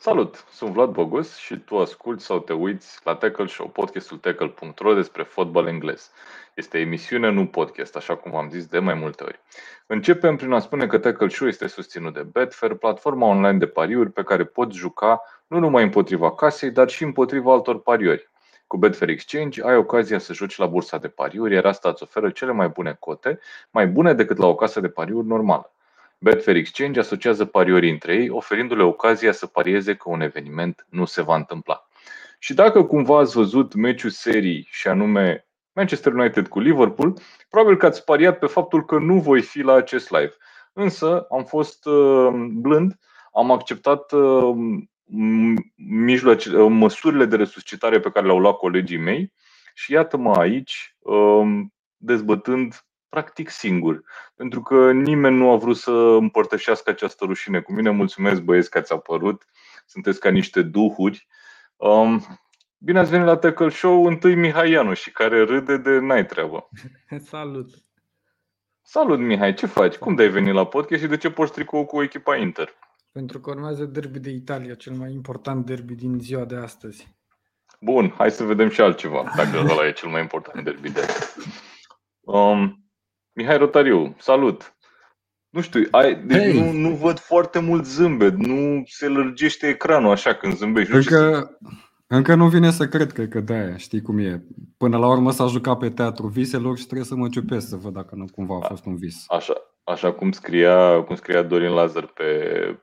Salut! Sunt Vlad Bogos și tu asculti sau te uiți la Tackle Show, podcastul tackle.ro despre fotbal englez. Este emisiune, nu podcast, așa cum am zis de mai multe ori. Începem prin a spune că Tackle Show este susținut de Betfair, platforma online de pariuri pe care poți juca nu numai împotriva casei, dar și împotriva altor pariuri. Cu Betfair Exchange ai ocazia să joci la bursa de pariuri, iar asta îți oferă cele mai bune cote, mai bune decât la o casă de pariuri normală. Betfair Exchange asociază pariorii între ei, oferindu-le ocazia să parieze că un eveniment nu se va întâmpla. Și dacă cumva ați văzut meciul serii și anume Manchester United cu Liverpool, probabil că ați pariat pe faptul că nu voi fi la acest live. Însă am fost uh, blând, am acceptat uh, mijloace, uh, măsurile de resuscitare pe care le-au luat colegii mei și iată-mă aici dezbătând practic singur, pentru că nimeni nu a vrut să împărtășească această rușine cu mine. Mulțumesc băieți că ați apărut, sunteți ca niște duhuri. Um, bine ați venit la Tackle Show, întâi Mihai Ianu și care râde de n-ai treabă. Salut! Salut Mihai, ce faci? Cum de-ai venit la podcast și de ce porți tricou cu echipa Inter? Pentru că urmează derby de Italia, cel mai important derby din ziua de astăzi. Bun, hai să vedem și altceva, dacă ăla e cel mai important derby de astăzi. Um, Mihai Rotariu, salut! Nu știu, ai, deci hey. nu, nu văd foarte mult zâmbet, nu se lărgește ecranul așa când zâmbești. Încă, încă nu vine să cred, cred că de-aia, știi cum e. Până la urmă s-a jucat pe teatru viselor și trebuie să mă ciupesc să văd dacă nu cumva a fost un vis. Așa, așa cum scria, cum scria Dorin Lazar pe,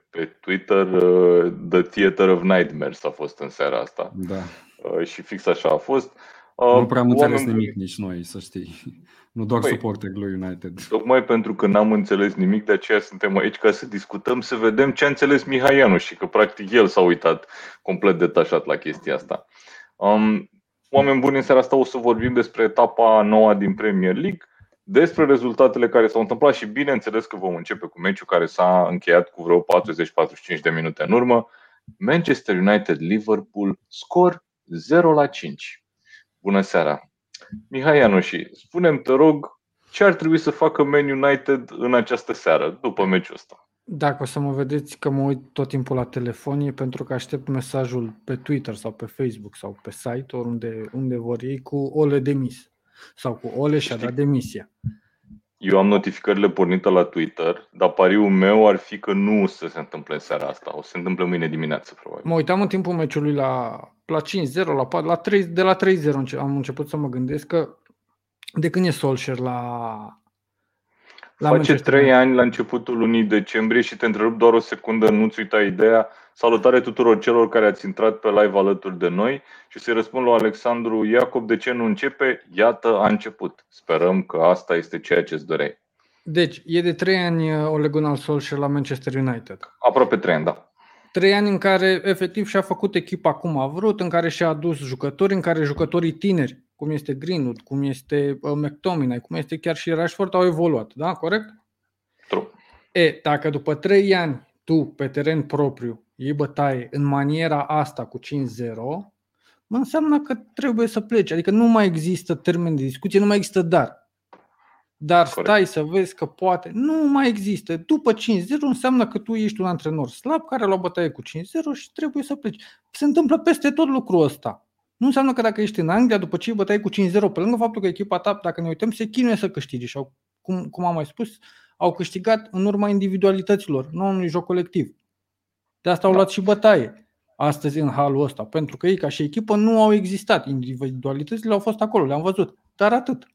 pe Twitter, uh, The Theater of Nightmares a fost în seara asta. Da. Uh, și fix așa a fost. Nu prea am înțeles nimic nici noi, să știi. Nu doar păi, suporter lui United. Tocmai pentru că n-am înțeles nimic, de aceea suntem aici ca să discutăm, să vedem ce a înțeles Mihaianu și că practic el s-a uitat complet detașat la chestia asta. Um, oameni buni, în seara asta o să vorbim despre etapa noua din Premier League, despre rezultatele care s-au întâmplat și bineînțeles că vom începe cu meciul care s-a încheiat cu vreo 40-45 de minute în urmă. Manchester United-Liverpool, scor 0 la 5. Bună seara! Mihai Ianuși, spune te rog, ce ar trebui să facă Man United în această seară, după meciul ăsta? Dacă o să mă vedeți că mă uit tot timpul la telefon, e pentru că aștept mesajul pe Twitter sau pe Facebook sau pe site, oriunde unde vor ei, cu Ole demis. Sau cu Ole și-a dat demisia. Eu am notificările pornite la Twitter, dar pariul meu ar fi că nu o să se întâmple în seara asta. O să se întâmple mâine dimineață, probabil. Mă uitam în timpul meciului la, la 5-0, la 4, la 3, de la 3-0 am început să mă gândesc că de când e Solskjaer la, la Face trei ani la începutul lunii decembrie și te întrerup doar o secundă, nu-ți uita ideea. Salutare tuturor celor care ați intrat pe live alături de noi și să-i răspund lui Alexandru Iacob de ce nu începe. Iată, a început. Sperăm că asta este ceea ce îți doreai. Deci, e de trei ani uh, Ole Gunnar Solskjaer la Manchester United. Aproape trei ani, da. Trei ani în care efectiv și-a făcut echipa cum a vrut, în care și-a adus jucători, în care jucătorii tineri cum este Greenwood, cum este uh, McTominay, cum este chiar și Rashford, au evoluat, da? Corect? True. E, dacă după 3 ani tu, pe teren propriu, iei bătaie în maniera asta cu 5-0, mă înseamnă că trebuie să pleci. Adică nu mai există termen de discuție, nu mai există dar. Dar Corect. stai să vezi că poate. Nu mai există. După 5-0 înseamnă că tu ești un antrenor slab care a luat bătaie cu 5-0 și trebuie să pleci. Se întâmplă peste tot lucrul ăsta. Nu înseamnă că dacă ești în Anglia, după ce bătai cu 5-0, pe lângă faptul că echipa ta, dacă ne uităm, se chinuie să câștige și au, cum, cum am mai spus, au câștigat în urma individualităților, nu unui joc colectiv. De asta au da. luat și bătaie astăzi în halul ăsta, pentru că ei ca și echipă nu au existat. Individualitățile au fost acolo, le-am văzut, dar atât.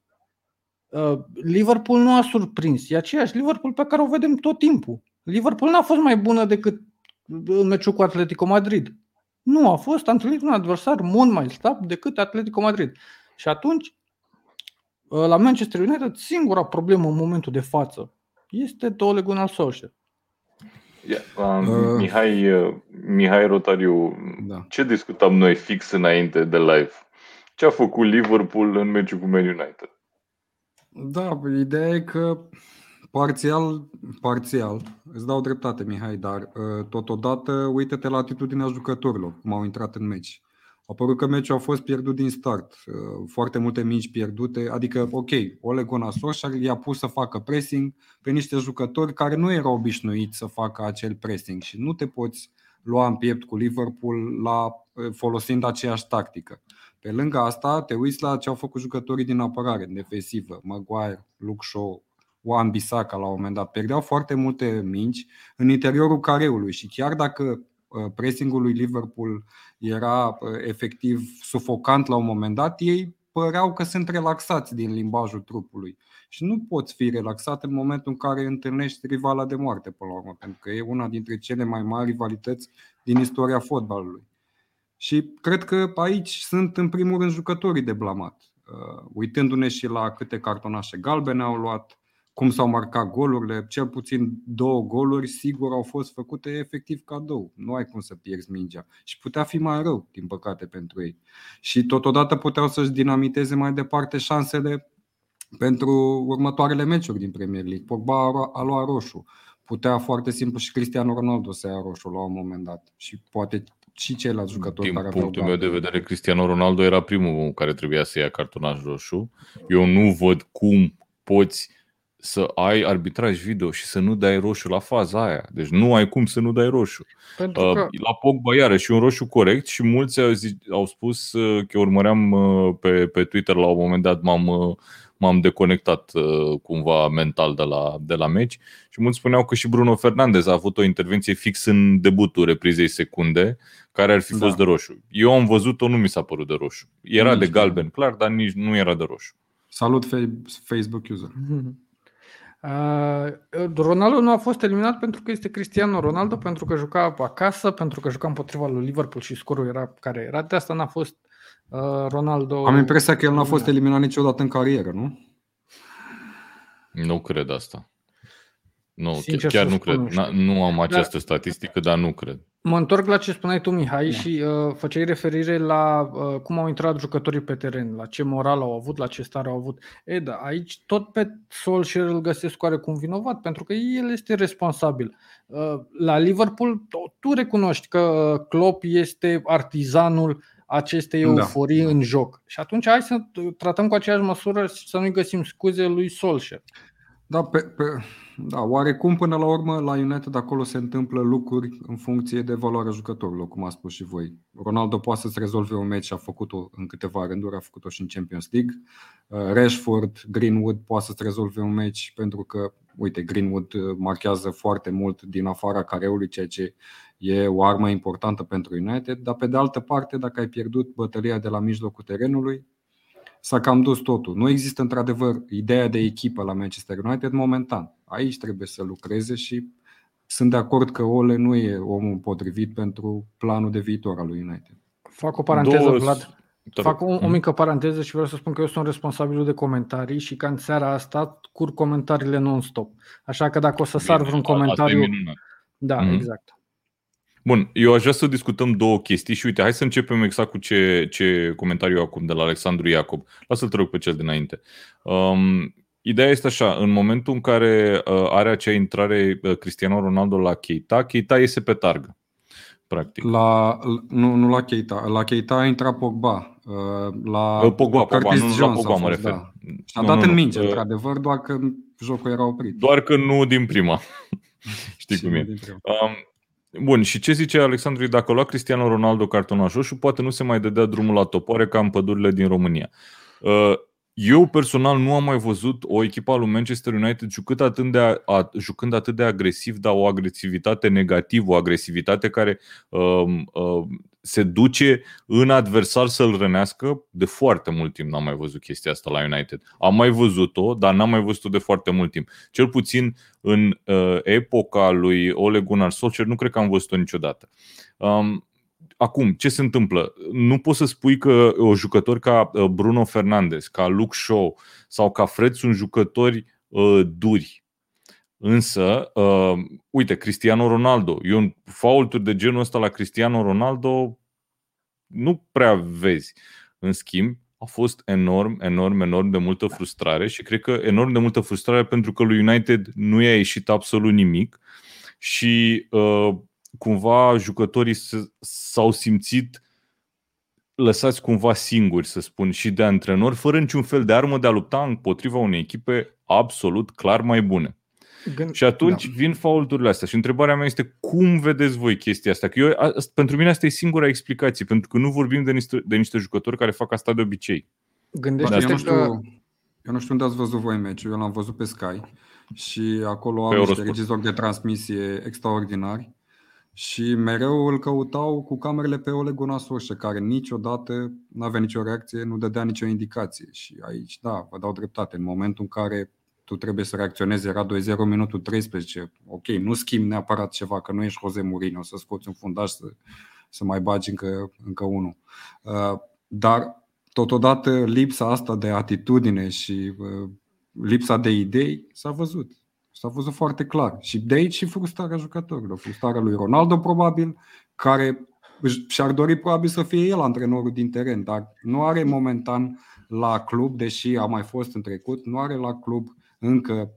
Uh, Liverpool nu a surprins, e aceeași Liverpool pe care o vedem tot timpul. Liverpool n-a fost mai bună decât în meciul cu Atletico Madrid. Nu, a fost a întâlnit un adversar mult mai slab decât Atletico Madrid. Și atunci, ă, la Manchester United, singura problemă în momentul de față este Ole Gunnar Solskjaer. Yeah, um, uh, Mihai, uh, Mihai Rotariu, da. ce discutam noi fix înainte de live? Ce a făcut Liverpool în meciul cu Man United? Da, ideea e că Parțial, parțial, îți dau dreptate, Mihai, dar uh, totodată uite-te la atitudinea jucătorilor, cum au intrat în meci. A părut că meciul a fost pierdut din start, uh, foarte multe mici pierdute, adică, ok, Ole Gunnar Solskjaer i-a pus să facă pressing pe niște jucători care nu erau obișnuiți să facă acel pressing și nu te poți lua în piept cu Liverpool la, folosind aceeași tactică. Pe lângă asta, te uiți la ce au făcut jucătorii din apărare, în defensivă, Maguire, Luke Shaw, Wan Bissaka la un moment dat. Pierdeau foarte multe minci în interiorul careului și chiar dacă pressingul lui Liverpool era efectiv sufocant la un moment dat, ei păreau că sunt relaxați din limbajul trupului. Și nu poți fi relaxat în momentul în care întâlnești rivala de moarte, până la urmă, pentru că e una dintre cele mai mari rivalități din istoria fotbalului. Și cred că aici sunt în primul rând jucătorii de blamat. Uh, uitându-ne și la câte cartonașe galbene au luat, cum s-au marcat golurile, cel puțin două goluri sigur au fost făcute efectiv cadou. Nu ai cum să pierzi mingea. Și putea fi mai rău, din păcate, pentru ei. Și totodată puteau să-și dinamiteze mai departe șansele pentru următoarele meciuri din Premier League. Pogba a luat roșu. Putea foarte simplu și Cristiano Ronaldo să ia roșu la un moment dat. Și poate și ceilalți jucători Din care punctul aveau meu de vedere, Cristiano Ronaldo era primul care trebuia să ia cartonaj roșu. Eu nu văd cum poți să ai arbitraj video și să nu dai roșu la faza aia. Deci nu ai cum să nu dai roșu. Pentru Uh, că, La Pogba iară și un roșu corect și mulți au, zi, au spus uh, că urmăream uh, pe, pe Twitter la un moment dat m-am, uh, m-am deconectat uh, cumva mental de la, de la meci și mulți spuneau că și Bruno Fernandez a avut o intervenție fix în debutul reprizei secunde care ar fi Da. fost de roșu. Eu am văzut-o, nu mi s-a părut de roșu. Era Nici de nu. galben, clar, dar nici nu era de roșu. Salut fe- Facebook user. Uh, Ronaldo nu a fost eliminat pentru că este Cristiano Ronaldo, pentru că juca acasă, pentru că juca împotriva lui Liverpool și scorul era care era. De asta n-a fost uh, Ronaldo. Am impresia că el n-a fost eliminat niciodată în carieră, nu? Nu cred asta. Nu, Sincer chiar să nu spun, cred. nu știu. Na- Nu am această statistică, dar nu cred. Mă întorc la ce spuneai tu, Mihai, Da. și uh, făceai referire la uh, cum au intrat jucătorii pe teren, la ce moral au avut, la ce stare au avut. E, da, aici tot pe Solskjaer îl găsesc oarecum vinovat, pentru că el este responsabil. Uh, la Liverpool, tu- tu recunoști că uh, Klopp este artizanul acestei Da. euforii în joc. Și atunci hai să tratăm cu aceeași măsură și să nu-i găsim scuze lui Solskjaer. Da, pe, pe, da, oarecum până la urmă la United acolo se întâmplă lucruri în funcție de valoarea jucătorilor, cum a spus și voi. Ronaldo poate să-ți rezolve un meci, a făcut-o în câteva rânduri, a făcut-o și în Champions League. Uh, Rashford, Greenwood poate să-ți rezolve un meci pentru că, uite, Greenwood uh, marchează foarte mult din afara careului, ceea ce e o armă importantă pentru United, dar pe de altă parte, dacă ai pierdut bătălia de la mijlocul terenului, s-a cam dus totul. Nu există într-adevăr ideea de echipă la Manchester United momentan. Aici trebuie să lucreze și sunt de acord că Ole nu e omul potrivit pentru planul de viitor al lui United. Fac o paranteză, Două- Vlad. Te Fac rog. o, o mică paranteză și vreau să spun că eu sunt responsabilul de comentarii și ca în seara asta cur comentariile non-stop. Așa că dacă o să sar Bine, vreun asta e comentariu... minunat. Da, Mhm. exact. Bun, eu aș vrea să discutăm două chestii și uite, hai să începem exact cu ce, ce comentariu acum de la Alexandru Iacob. Lasă-l te rog pe cel dinainte. Um, ideea este așa, în momentul în care uh, are acea intrare uh, Cristiano Ronaldo la Keita, Keita iese pe targă, practic. La, nu, nu la Keita. La Keita a intrat Pogba. Uh, La Uh, Pogba, Pogba, Curtis nu, nu la Jones a Pogba mă fost, refer. Da. Și a Nu, dat nu, în nu. minge, Uh, într-adevăr, doar că jocul era oprit. Doar că nu din prima. Știi Și cum nu e. din prima. Um, bun, și ce zice Alexandru? Dacă lua Cristiano Ronaldo cartonaș roșu, poate nu se mai dădea drumul la topoare ca în pădurile din România. Uh, eu personal nu am mai văzut o echipă a lui Manchester United jucând atât de, a, jucând atât de agresiv, dar o agresivitate negativă, o agresivitate care um, uh, se duce în adversar să-l rănească. De foarte mult timp n-am mai văzut chestia asta la United. Am mai văzut-o, dar n-am mai văzut-o de foarte mult timp. Cel puțin în uh, epoca lui Ole Gunnar Solskjaer nu cred că am văzut-o niciodată. Um, acum, ce se întâmplă? Nu poți să spui că o jucător ca uh, Bruno Fernandes, ca Luke Shaw sau ca Fred sunt jucători uh, duri. Însă, uh, uite, Cristiano Ronaldo, eu faulturi de genul ăsta la Cristiano Ronaldo nu prea vezi. În schimb, a fost enorm, enorm, enorm de multă frustrare și cred că enorm de multă frustrare pentru că lui United nu i-a ieșit absolut nimic și uh, cumva jucătorii s- s-au simțit lăsați cumva singuri, să spun, și de antrenori, fără niciun fel de armă de a lupta împotriva unei echipe absolut clar mai bune. Gând... Și atunci da. vin faulturile astea. Și întrebarea mea este cum vedeți voi chestia asta? Că eu, a, pentru mine asta e singura explicație, pentru că nu vorbim de niște, de niște jucători care fac asta de obicei. Gândește eu, nu știu, că... eu nu știu unde ați văzut voi meciul, eu l-am văzut pe Sky și acolo au niște regizori de transmisie extraordinari și mereu îl căutau cu camerele pe Ole Gunnar care niciodată nu avea nicio reacție, nu dădea nicio indicație. Și aici, da, vă dau dreptate. În momentul în care tu trebuie să reacționezi, era 2-0 minutul 13. Ok, nu schimbi neapărat ceva, că nu ești Jose Mourinho, să scoți un fundaș să, să mai bagi încă, încă unul. Uh, dar, totodată, lipsa asta de atitudine și uh, lipsa de idei s-a văzut. S-a văzut foarte clar. Și de aici și frustrarea jucătorilor. Frustrarea lui Ronaldo, probabil, care și-ar dori probabil să fie el antrenorul din teren, dar nu are momentan la club, deși a mai fost în trecut, nu are la club încă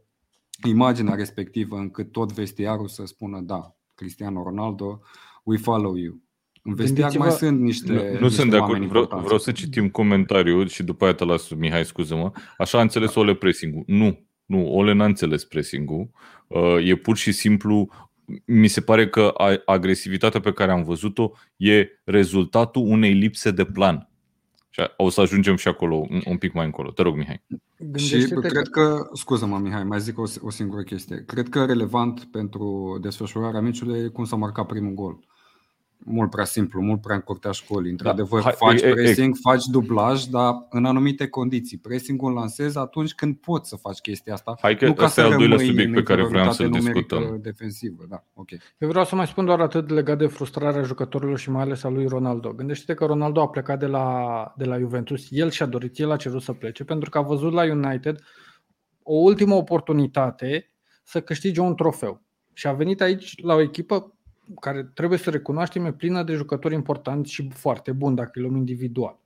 imaginea respectivă încât tot vestiarul să spună da, Cristiano Ronaldo, we follow you. În vestiar mai sunt niște. Nu, nu niște sunt de acord. Vreau, vreau să citim comentariul și după aia te las, Mihai, scuză-mă. Așa a înțeles Ole pressing Nu, nu, Ole n-a înțeles pressing-ul. Uh, e pur și simplu mi se pare că agresivitatea pe care am văzut-o e rezultatul unei lipse de plan. Și o să ajungem și acolo, un pic mai încolo. Te rog, Mihai. Și cred că, scuză-mă, Mihai, mai zic o, o singură chestie. Cred că relevant pentru desfășurarea meciului e cum s-a marcat primul gol mult prea simplu, mult prea în curtea școlii. Da. Într-adevăr, da, faci e, pressing, e, faci dublaj, dar în anumite condiții. Pressing-ul lansezi atunci când poți să faci chestia asta. Hai că nu ca să e al doilea subiect pe care vreau să-l discutăm. Defensivă. Da, okay. Eu vreau să mai spun doar atât legat de frustrarea jucătorilor și mai ales a lui Ronaldo. Gândește-te că Ronaldo a plecat de la, de la Juventus, el și-a dorit, el a cerut să plece, pentru că a văzut la United o ultimă oportunitate să câștige un trofeu. Și a venit aici la o echipă care trebuie să recunoaștem e plină de jucători importanți și foarte buni dacă îi luăm individual.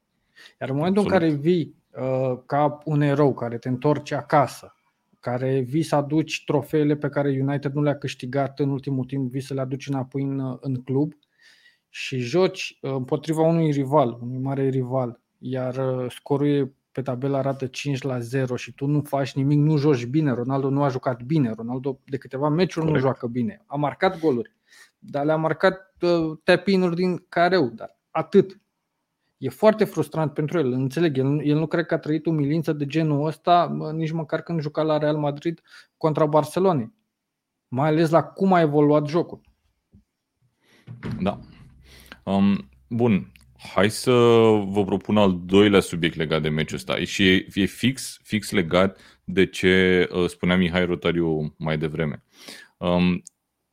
Iar în momentul Absolut. în care vii uh, ca un erou care te întorci acasă, care vii să aduci trofeele pe care United nu le-a câștigat în ultimul timp, vii să le aduci înapoi în, în club și joci uh, împotriva unui rival, unui mare rival, iar uh, scorul e pe tabelă arată 5 la 0 și tu nu faci nimic, nu joci bine, Ronaldo nu a jucat bine, Ronaldo de câteva meciuri Corect. nu joacă bine, a marcat goluri, dar le-a marcat uh, tap din careu, dar atât. E foarte frustrant pentru el, înțeleg, el, el nu cred că a trăit umilință de genul ăsta nici măcar când juca la Real Madrid contra Barcelona. Mai ales la cum a evoluat jocul. Da. Um, bun, hai să vă propun al doilea subiect legat de meciul ăsta și e, e fix, fix legat de ce uh, spunea Mihai Rotariu mai devreme. Um,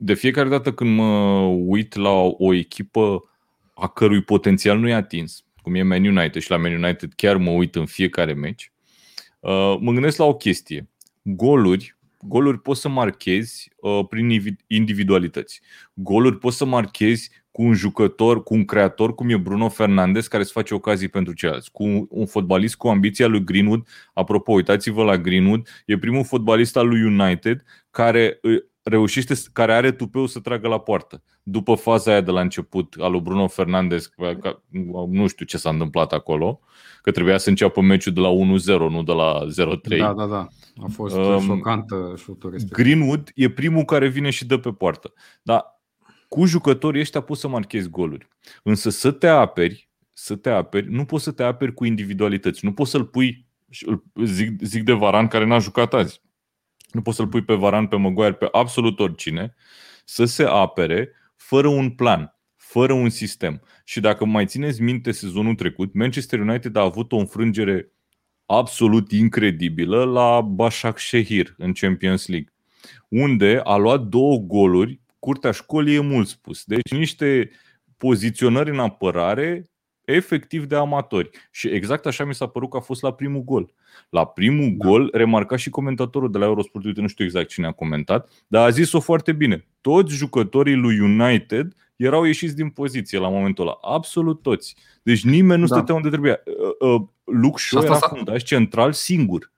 de fiecare dată când mă uit la o echipă a cărui potențial nu e atins, cum e Man United și la Man United chiar mă uit în fiecare meci, uh, mă gândesc la o chestie. Goluri, goluri poți să marchezi uh, prin individualități. Goluri poți să marchezi cu un jucător, cu un creator cum e Bruno Fernandes care îți face ocazii pentru ceilalți, cu un fotbalist cu ambiția lui Greenwood. Apropo, uitați-vă la Greenwood, e primul fotbalist al lui United care reușește, care are tupeu să tragă la poartă. După faza aia de la început al lui Bruno Fernandes, că, nu știu ce s-a întâmplat acolo, că trebuia să înceapă meciul de la 1-0, nu de la 0-3. Da, da, da. A fost um, șocantă șutul respectiv. Greenwood e primul care vine și dă pe poartă. Dar cu jucătorii ăștia poți să marchezi goluri. Însă să te aperi, să te aperi, nu poți să te aperi cu individualități. Nu poți să-l pui, zic, zic de Varan care n-a jucat azi nu poți să-l pui pe Varan, pe Maguire, pe absolut oricine, să se apere fără un plan, fără un sistem. Și dacă mai țineți minte sezonul trecut, Manchester United a avut o înfrângere absolut incredibilă la Başak Shehir în Champions League, unde a luat două goluri, curtea școlii e mult spus. Deci niște poziționări în apărare efectiv de amatori. Și exact așa mi s-a părut că a fost la primul gol. La primul da. gol, remarca și comentatorul de la Eurosport, uite, nu știu exact cine a comentat, dar a zis-o foarte bine. Toți jucătorii lui United erau ieșiți din poziție la momentul ăla. Absolut toți. Deci nimeni nu da. stătea unde trebuia. Uh, uh, Luke Shaw era fundaș central singur.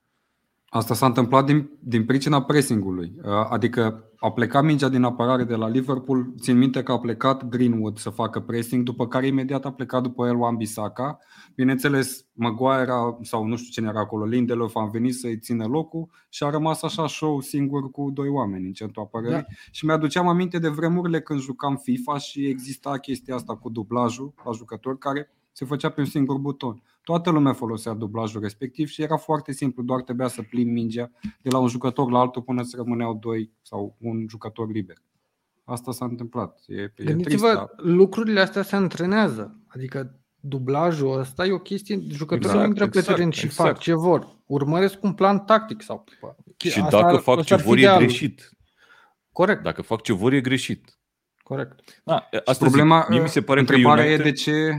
Asta s-a întâmplat din, din pricina pressingului. Uh, adică a plecat mingea din apărare de la Liverpool. Țin minte că a plecat Greenwood să facă pressing, după care imediat a plecat după el Wan Bissaka. Bineînțeles, Maguire sau nu știu cine era acolo, Lindelof a venit să-i țină locul și a rămas așa show singur cu doi oameni în centrul apărării. Da. Și mi-aduceam aminte de vremurile când jucam FIFA și exista chestia asta cu dublajul la jucători care se făcea pe un singur buton. Toată lumea folosea dublajul respectiv și era foarte simplu, doar trebuia să plimbi mingea de la un jucător la altul până să rămâneau doi sau un jucător liber. Asta s-a întâmplat. E, Gândiți-vă, e lucrurile astea se antrenează. Adică dublajul ăsta e o chestie, jucătorii exact, nu intră pe exact, teren și exact. fac ce vor. Urmăresc un plan tactic sau Și asta dacă fac ce vor e greșit. Corect. Dacă fac ce vor e greșit. Corect. Da, asta problema, zic, mie mi se pare întrebarea că United... e de ce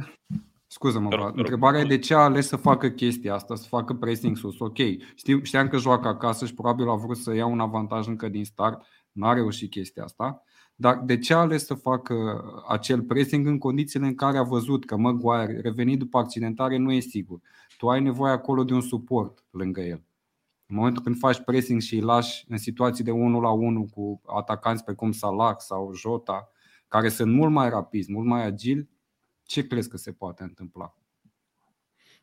Scuză-mă, Vlad. Întrebarea e de ce a ales să facă chestia asta, să facă pressing sus. Ok, știu, știam că joacă acasă și probabil a vrut să ia un avantaj încă din start. N-a reușit chestia asta. Dar de ce a ales să facă acel pressing în condițiile în care a văzut că Maguire, revenit după accidentare, nu e sigur? Tu ai nevoie acolo de un suport lângă el. În momentul când faci pressing și îi lași în situații de 1 la 1 cu atacanți precum Salah sau Jota, care sunt mult mai rapizi, mult mai agili, ce crezi că se poate întâmpla?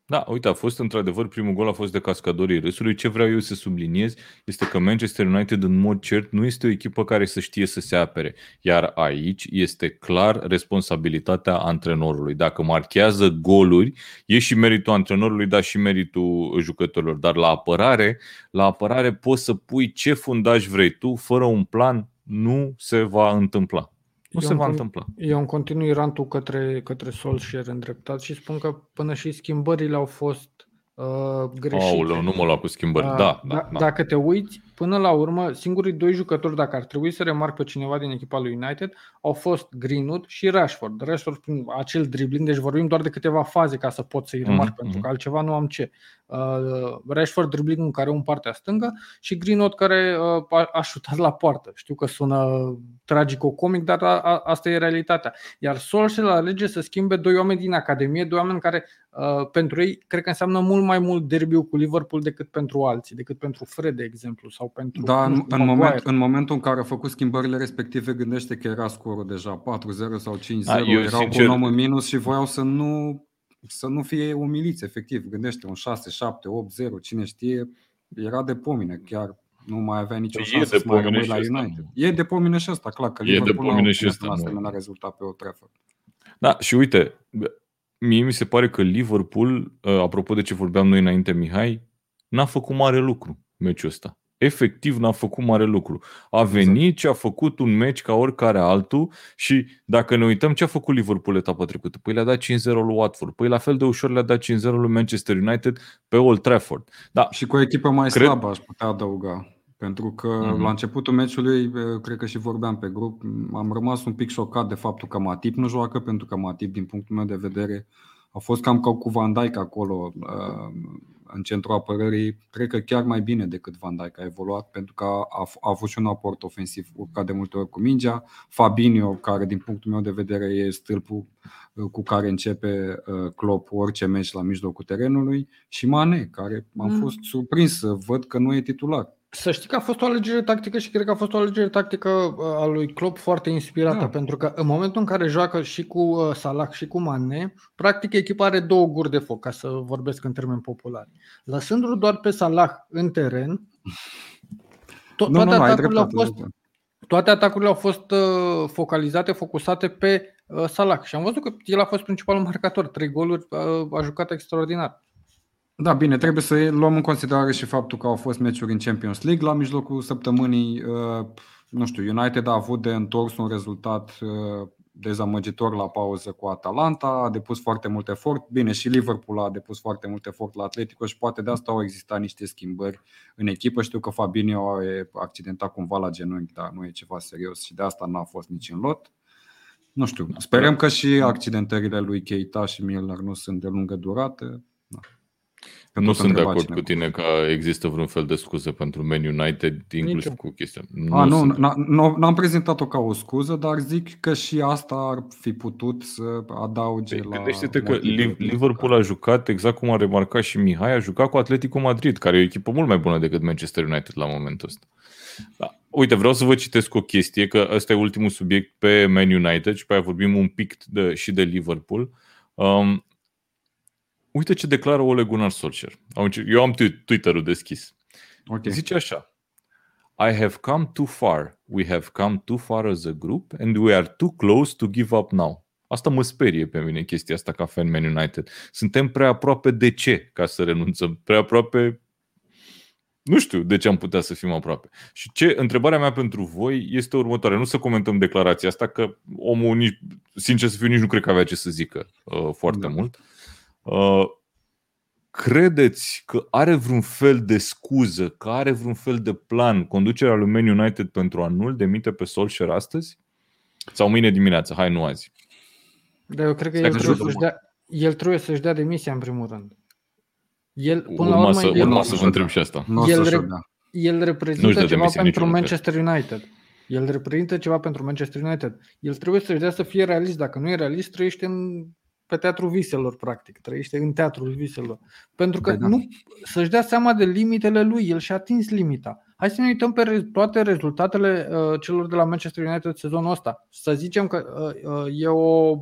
Da, uite, a fost într-adevăr, primul gol a fost de cascadorii râsului. Ce vreau eu să subliniez este că Manchester United în mod cert nu este o echipă care să știe să se apere. Iar aici este clar responsabilitatea antrenorului. Dacă marchează goluri, e și meritul antrenorului, dar și meritul jucătorilor. Dar la apărare, la apărare poți să pui ce fundaj vrei tu, fără un plan nu se va întâmpla. Nu eu se va întâmpla. Eu în continui rantul către, către Solskjaer îndreptat și spun că până și schimbările au fost uh, greșite. Aoleu, nu mă lua cu schimbări. Uh, da, da, da, Dacă te uiți, până la urmă, singurii doi jucători, dacă ar trebui să remarc pe cineva din echipa lui United, au fost Greenwood și Rashford. Rashford prin acel dribbling, deci vorbim doar de câteva faze ca să pot să-i remarc, mm-hmm. pentru că altceva nu am ce. Uh, Rashford dribbling în care un partea stângă și Greenwood care uh, a, a șutat la poartă. Știu că sună tragico-comic, dar a, a, asta e realitatea. Iar Solskjaer alege să schimbe doi oameni din Academie, doi oameni care uh, pentru ei cred că înseamnă mult mai mult derbiu cu Liverpool decât pentru alții, decât pentru Fred, de exemplu, sau pentru. Da, în, în, moment, în momentul în care a făcut schimbările respective, gândește că era scorul deja 4-0 sau 5-0, A, erau sincer... cu un om în minus și voiau să nu să nu fie umiliți, efectiv. Gândește un 6, 7, 8, 0, cine știe, era de pomine, chiar nu mai avea nicio păi șansă să mai rămâi la United. E de pomine și asta, clar, că e de pomine și asta. Asemenea rezultat pe o trefă. Da, și uite, mie mi se pare că Liverpool, ă, apropo de ce vorbeam noi înainte, Mihai, n-a făcut mare lucru meciul ăsta efectiv n-a făcut mare lucru. A exact. venit exact. și a făcut un meci ca oricare altul și dacă ne uităm ce a făcut Liverpool etapa trecută, păi le-a dat 5-0 lui Watford, păi la fel de ușor le-a dat 5-0 lui Manchester United pe Old Trafford. Da. Și cu o echipă mai cred... slabă aș putea adăuga. Pentru că mm-hmm. la începutul meciului, cred că și vorbeam pe grup, am rămas un pic șocat de faptul că Matip nu joacă, pentru că Matip, din punctul meu de vedere, a fost cam ca cu Van Dijk acolo în centrul apărării, cred că chiar mai bine decât Van Dijk a evoluat, pentru că a, a avut și un aport ofensiv urcat de multe ori cu mingea. Fabinho, care din punctul meu de vedere e stâlpul uh, cu care începe uh, Klopp orice meci la mijlocul terenului și Mane, care am mm. fost surprins să văd că nu e titular. Să știi că a fost o alegere tactică și cred că a fost o alegere tactică uh, a lui Klopp foarte inspirată, da. pentru că în momentul în care joacă și cu uh, Salah și cu Mane, practic echipa are două guri de foc, ca să vorbesc în termeni populari. Lăsându-l doar pe Salah în teren, to- nu, toate, nu, atacurile au fost, toate atacurile au fost uh, focalizate, focusate pe uh, Salah și am văzut că el a fost principalul marcator, trei goluri, uh, a jucat extraordinar. Da, bine, trebuie să luăm în considerare și faptul că au fost meciuri în Champions League la mijlocul săptămânii. Uh, nu știu, United a avut de întors un rezultat uh, dezamăgitor la pauză cu Atalanta, a depus foarte mult efort. Bine, și Liverpool a depus foarte mult efort la Atletico și poate de asta au existat niște schimbări în echipă. Știu că Fabinho a accidentat cumva la genunchi, dar nu e ceva serios și de asta n-a fost nici în lot. Nu știu, sperăm că și accidentările lui Keita și Milner nu sunt de lungă durată. Că Nu tot sunt de întreba acord cineva. cu tine că există vreun fel de scuză pentru Man United, inclusiv eu. cu chestia. A, nu, sunt. n- n- n-am prezentat-o ca o scuză, dar zic că și asta ar fi putut să adauge Păi, la... Gândește-te că motivele Liv- pentru Liverpool care- a jucat, exact cum a remarcat și Mihai, a jucat cu Atletico Madrid, care e o echipă mult mai bună decât Manchester United la momentul ăsta. Da. Uite, vreau să vă citesc o chestie, că ăsta e ultimul subiect pe Man United și pe aia vorbim un pic de, și de Liverpool. Um, uite ce declară Ole Gunnar Solskjaer. Au înce- Eu am twi- Twitter-ul deschis. Ok. Zice așa. I have come too far. We have come too far as a group and we are too close to give up now. Asta mă sperie pe mine chestia asta ca fan Man United. Suntem prea aproape de ce ca să renunțăm? Prea aproape nu știu de ce am putea să fim aproape. Și ce întrebarea mea pentru voi este următoarea. Nu să comentăm declarația asta, că omul, nici, sincer să fiu, nici nu cred că avea ce să zică uh, foarte Da. mult. Uh, credeți că are vreun fel de scuză, că are vreun fel de plan conducerea lui Man United pentru a nu-l demite pe Solskjaer astăzi? Sau mâine dimineață? Hai, nu azi. Dar eu cred că Stai el că trebuie, jucă să-și dea, el trebuie să-și dea demisia în primul rând. El, până Urma, la urmă, să, el, urma nu să o vă să întreb dea. și asta. Nu o el să-și re- o dea. el Nu-și reprezintă dă ceva demisia pentru niciunul, Manchester United. El reprezintă ceva pentru Manchester United. El trebuie să-și dea să fie realist. Dacă nu e realist, trăiește în, pe teatrul viselor, practic. Trăiește în teatrul viselor. Pentru că Păi da. nu, să-și dea seama de limitele lui. El și-a atins limita. Hai să ne uităm pe re- toate rezultatele uh, celor de la Manchester United sezonul ăsta. Să zicem că uh, uh, e o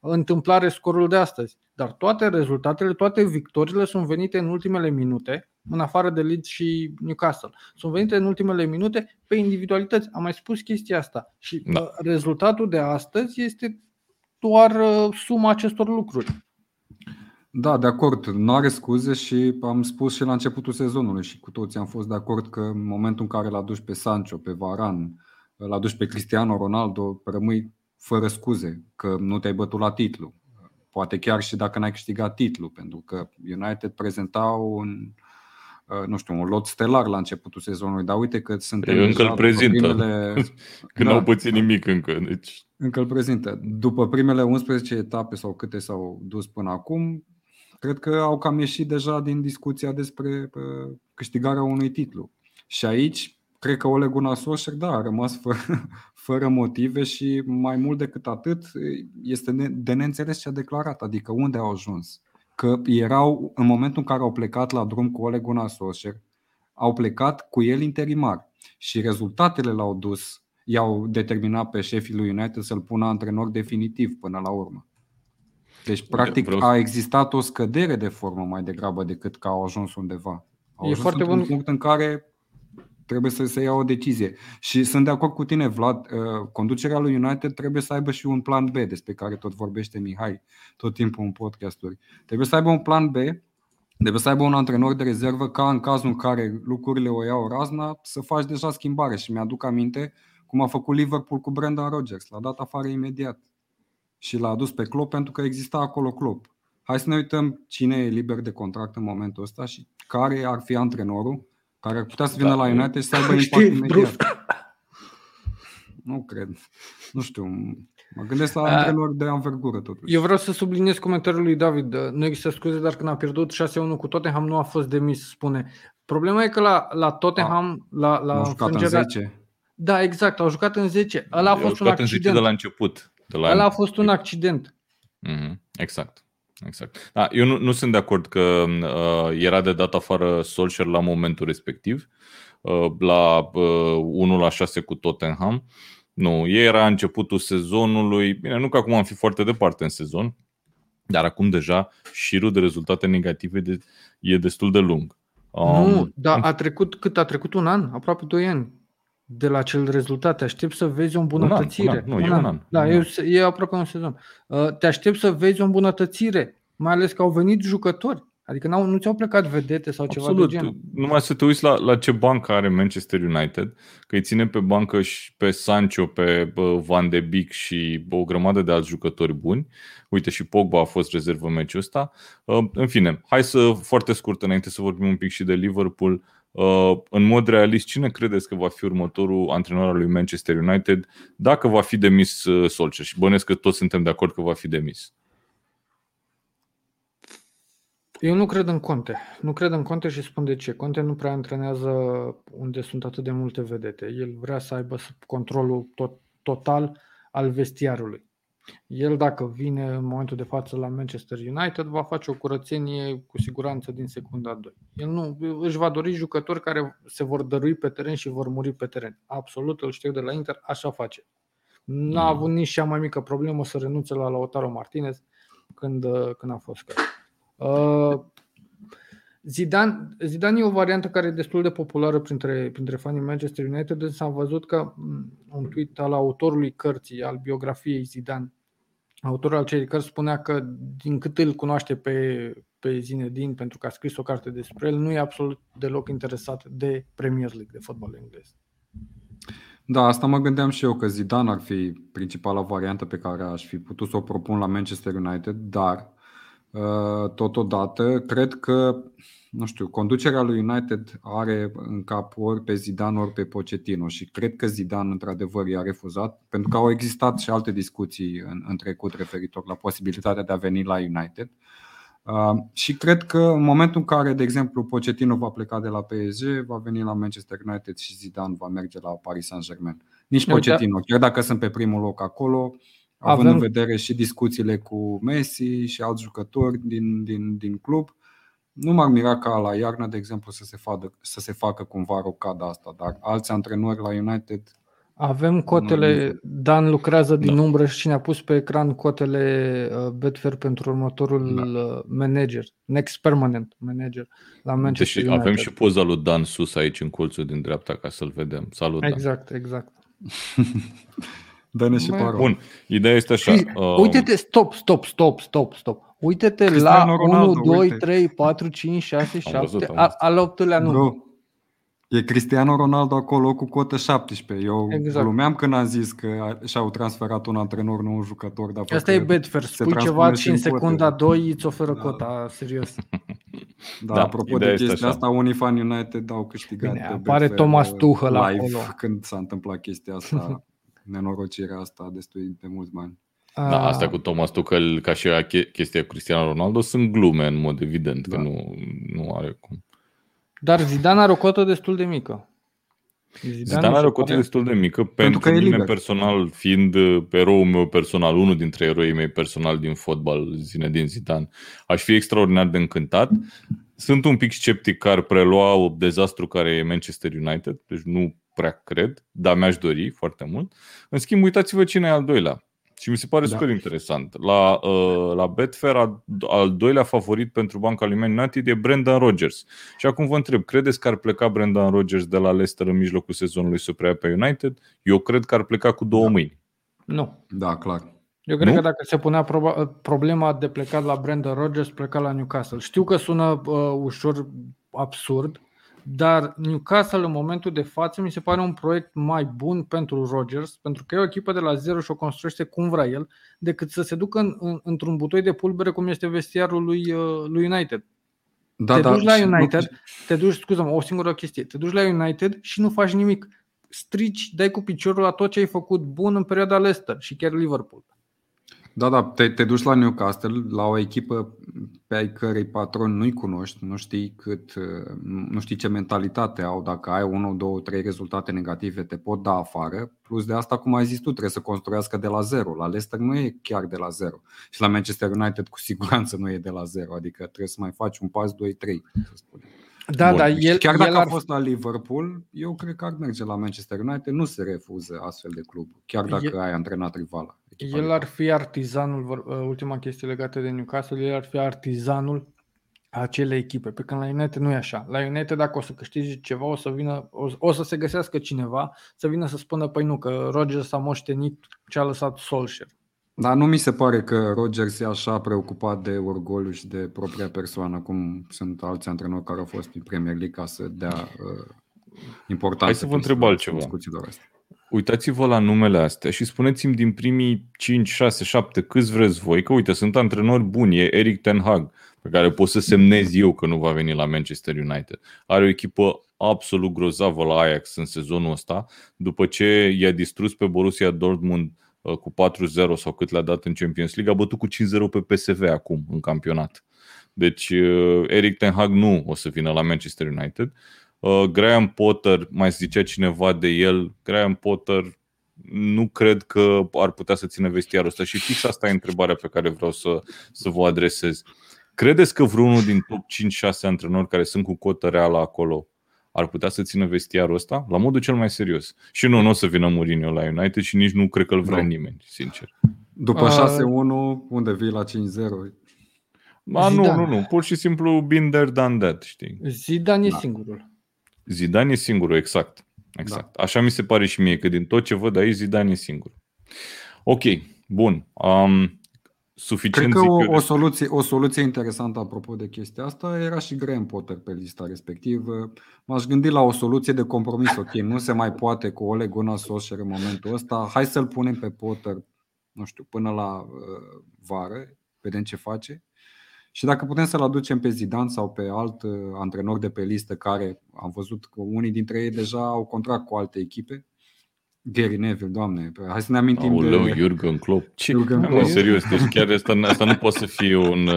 întâmplare scorul de astăzi. Dar toate rezultatele, toate victoriile sunt venite în ultimele minute, în afară de Leeds și Newcastle. Sunt venite în ultimele minute pe individualități. Am mai spus chestia asta. Și Da. uh, rezultatul de astăzi este doar uh, suma acestor lucruri. Da, de acord. Nu are scuze și am spus și la începutul sezonului și cu toții am fost de acord că în momentul în care l aduci pe Sancho, pe Varan, l aduci pe Cristiano Ronaldo, rămâi fără scuze că nu te-ai bătut la titlu. Poate chiar și dacă n-ai câștigat titlu, pentru că United prezentau un, uh, nu știu, un lot stelar la începutul sezonului, dar uite că suntem Ei, încă deja îl după prezintă. primele... Când Da. n-au pățit nimic încă. Deci, Încă îl prezintă. După primele 11 etape sau câte s-au dus până acum, cred că au cam ieșit deja din discuția despre uh, câștigarea unui titlu. Și aici, cred că Ole Gunnar Solskjaer, da, a rămas fără, fără motive și mai mult decât atât, este ne- de neînțeles ce a declarat, adică unde au ajuns. Că erau, în momentul în care au plecat la drum cu Ole Gunnar Solskjaer, au plecat cu el interimar și rezultatele l-au dus i-au determinat pe șefii lui United să-l pună antrenor definitiv până la urmă. Deci, practic, vreau să- a existat o scădere de formă mai degrabă decât că au ajuns undeva. Au E ajuns foarte într-un bun. punct în care trebuie să se ia o decizie. Și sunt de acord cu tine, Vlad, uh, conducerea lui United trebuie să aibă și un plan B, despre care tot vorbește Mihai tot timpul în podcasturi. Trebuie să aibă un plan B, trebuie să aibă un antrenor de rezervă ca în cazul în care lucrurile o iau razna, să faci deja schimbare. Și mi-aduc aminte cum a făcut Liverpool cu Brendan Rodgers. L-a dat afară imediat. Și l-a adus pe Klopp pentru că exista acolo Klopp. Hai să ne uităm cine e liber de contract în momentul ăsta și care ar fi antrenorul care ar putea să vină Da, la e- United și să aibă impact Steve imediat. Bruce. Nu cred. Nu știu. Mă gândesc la A- antrenori de anvergură totuși. Eu vreau să subliniez comentariul lui David. Nu există scuze, dar când a pierdut 6-1 cu Tottenham nu a fost demis, spune. Problema e că la, la Tottenham, la, la Au jucat în înfrângerea... 10. Da, exact, au jucat în 10. Ăla a au fost un jucat în 10 accident. de la început. De la Ăla a fost un accident. Mhm, Exact. Exact. Da, eu nu, nu sunt de acord că uh, era de dat afară Solskjaer la momentul respectiv, uh, la uh, 1 la 6 cu Tottenham. Nu, era începutul sezonului. Bine, nu că acum am fi foarte departe în sezon, dar acum deja șirul de rezultate negative de, e destul de lung. Um, nu, dar a trecut cât? A trecut un an, aproape 2 ani de la acel rezultat. Te aștept să vezi o îmbunătățire. un an, nu, e un an, Da, un e, an. e aproape un sezon. Uh, Te aștept să vezi o îmbunătățire, mai ales că au venit jucători. Adică n-au, nu ți-au plecat vedete sau ceva Absolut. de genul. Numai să te uiți la, la ce bancă are Manchester United, că îi ține pe bancă și pe Sancho, pe bă, Van de Beek și o grămadă de alți jucători buni. Uite, și Pogba a fost rezervă în meciul ăsta. Uh, În fine, hai să, foarte scurt, înainte să vorbim un pic și de Liverpool, uh, în mod realist, cine credeți că va fi următorul antrenor al lui Manchester United dacă va fi demis uh, Solskjaer? Și bănesc că toți suntem de acord că va fi demis. Eu nu cred în Conte. Nu cred în Conte și spun de ce. Conte nu prea antrenează unde sunt atât de multe vedete. El vrea să aibă controlul tot, total al vestiarului. El, dacă vine în momentul de față la Manchester United, va face o curățenie cu siguranță din secunda 2. El nu își va dori jucători care se vor dărui pe teren și vor muri pe teren. Absolut, îl știu de la Inter, așa face. N-a mm. avut nici cea mai mică problemă să renunțe la Lautaro Martinez când, când a fost caz. Uh, Zidane, Zidane e o variantă care e destul de populară printre, printre fanii Manchester United, însă am văzut că mm, un tweet al autorului cărții, al biografiei Zidane, autorul acelei cărți spunea că din cât îl cunoaște pe, pe Zinedine pentru că a scris o carte despre el, nu e absolut deloc interesat de Premier League, de fotbal englez. Da, asta mă gândeam și eu, că Zidane ar fi principala variantă pe care aș fi putut să o propun la Manchester United, dar uh, totodată cred că nu știu, conducerea lui United are în cap ori pe Zidane, ori pe Pochettino și cred că Zidane într-adevăr i-a refuzat, pentru că au existat și alte discuții în, în trecut referitor la posibilitatea de a veni la United. Uh, și cred că în momentul în care, de exemplu, Pochettino va pleca de la PSG, va veni la Manchester United și Zidane va merge la Paris Saint-Germain. Nici Pochettino, chiar dacă sunt pe primul loc acolo, având Avem... în vedere și discuțiile cu Messi și alți jucători din, din, din club, nu m-ar mira ca la iarnă, de exemplu, să se, facă, să se facă cumva rocada asta, dar alți antrenori la United avem cotele, Dan lucrează din da. umbră și ne-a pus pe ecran cotele uh, Betfair pentru următorul da. Uh, manager, next permanent manager la Manchester deci United. avem și poza lui Dan sus aici în colțul din dreapta ca să-l vedem. Salut, Exact, Dan. exact. Dă-ne și parol. Bun, ideea este așa. Uh... Uite-te, stop, stop, stop, stop, stop. Uite-te Cristiano la Ronaldo, 1, 2, uite. 3, 4, 5, 6, 7, văzut, al optulea nu. Bro, e Cristiano Ronaldo acolo cu cotă 17. Eu exact. glumeam când am zis că și-au transferat un antrenor, nu un jucător. Dar Asta e Betfair. Spui ceva și în secunda 2 îți oferă da. cota, serios. Da, da apropo de chestia asta, unii fani United au câștigat Bine, apare Thomas Tuchel live acolo. când s-a întâmplat chestia asta, nenorocirea asta destul de mulți bani. Da, asta cu Thomas Tuchel, ca și chestia cu Cristiano Ronaldo, sunt glume în mod evident, da. că nu, nu are cum. Dar Zidane are o cotă destul de mică. Zidane, Zidane are o cotă destul de mică pentru, pentru că mine personal, fiind eroul meu personal, unul dintre eroii mei personal din fotbal, Zinedine Zidane, aș fi extraordinar de încântat. Sunt un pic sceptic că ar prelua o dezastru care e Manchester United, deci nu prea cred, dar mi-aș dori foarte mult. În schimb, uitați-vă cine e al doilea. Și mi se pare da. super interesant. La, uh, la Betfair, al, al doilea favorit pentru banca lui Man United e Brendan Rodgers. Și acum vă întreb, credeți că ar pleca Brendan Rodgers de la Leicester în mijlocul sezonului să preia pe United? Eu cred că ar pleca cu două da. mâini. Nu. Da, clar. Eu cred nu? că dacă se punea problema de plecat la Brendan Rodgers, pleca la Newcastle. Știu că sună uh, ușor absurd, dar Newcastle în momentul de față mi se pare un proiect mai bun pentru Rodgers, pentru că e o echipă de la zero și o construiește cum vrea el, decât să se ducă în, în, într-un butoi de pulbere cum este vestiarul lui, uh, lui United. Da, te da, duci la United, nu... te duci, scuză o singură chestie, te duci la United și nu faci nimic. Strici, dai cu piciorul la tot ce ai făcut bun în perioada Leicester și chiar Liverpool. Da, da, te, te duci la Newcastle, la o echipă pe ai cărei patron nu-i cunoști, nu știi cât, nu știi ce mentalitate au, dacă ai 1, 2, 3 rezultate negative, te pot da afară. Plus de asta, cum ai zis tu, trebuie să construiască de la zero. La Leicester nu e chiar de la zero. Și la Manchester United cu siguranță nu e de la zero, adică trebuie să mai faci un pas 2-3, să spunem. Da, Bun. da, el, Chiar dacă el ar... a fost la Liverpool, eu cred că ar merge la Manchester United, nu se refuză astfel de club, chiar dacă el... ai antrenat rivala. El ar fi artizanul, uh, ultima chestie legată de Newcastle, el ar fi artizanul acelei echipe, pe când la United nu e așa. La United dacă o să câștigi ceva, o să vină, o, o să se găsească cineva să vină să spună, păi nu, că Rodgers a moștenit ce a lăsat Solskjaer. Dar nu mi se pare că Rodgers e așa preocupat de orgoliu și de propria persoană, cum sunt alți antrenori care au fost în Premier League ca să dea uh, importanță. Hai să vă întreb altceva. Uitați-vă la numele astea și spuneți-mi din primii 5, 6, 7 câți vreți voi, că uite, sunt antrenori buni, e Eric Ten Hag, pe care pot să semnez eu că nu va veni la Manchester United. Are o echipă absolut grozavă la Ajax în sezonul ăsta, după ce i-a distrus pe Borussia Dortmund uh, cu 4-0 sau cât le-a dat în Champions League, a bătut cu 5-0 pe PSV acum în campionat. Deci uh, Eric Ten Hag nu o să vină la Manchester United. Uh, Graham Potter, mai zicea cineva de el, Graham Potter nu cred că ar putea să țină vestiarul ăsta și fix asta e întrebarea pe care vreau să, să vă adresez. Credeți că vreunul din top 5-6 antrenori care sunt cu cotă reală acolo ar putea să țină vestiarul ăsta? La modul cel mai serios. Și nu, nu o să vină Mourinho la United și nici nu cred că îl vrea Nu. nimeni, sincer. După Uh, 6-1, unde vii la 5-0? Ba, nu, Zidane. nu, nu. Pur și simplu been there, done that, știi? Zidane e Da. singurul. Zidane e singurul, exact. exact. Așa mi se pare și mie, că din tot ce văd aici, Zidane e singur. Ok, bun. Um, suficient Cred că zic o, eu o, de- soluție, o soluție interesantă apropo de chestia asta era și Graham Potter pe lista respectivă. M-aș gândi la o soluție de compromis. Ok, nu se mai poate cu Ole Gunnar Solskjaer în momentul ăsta. Hai să-l punem pe Potter, nu știu, până la uh, vară, vedem ce face. Și dacă putem să-l aducem pe Zidane sau pe alt uh, antrenor de pe listă care am văzut că unii dintre ei deja au contract cu alte echipe, Gary Neville, doamne, hai să ne amintim Aoleu, de... Jurgen Klopp. Ce? Jurgen Jurgen Klopp. serios, deci chiar asta, asta nu poate să fie un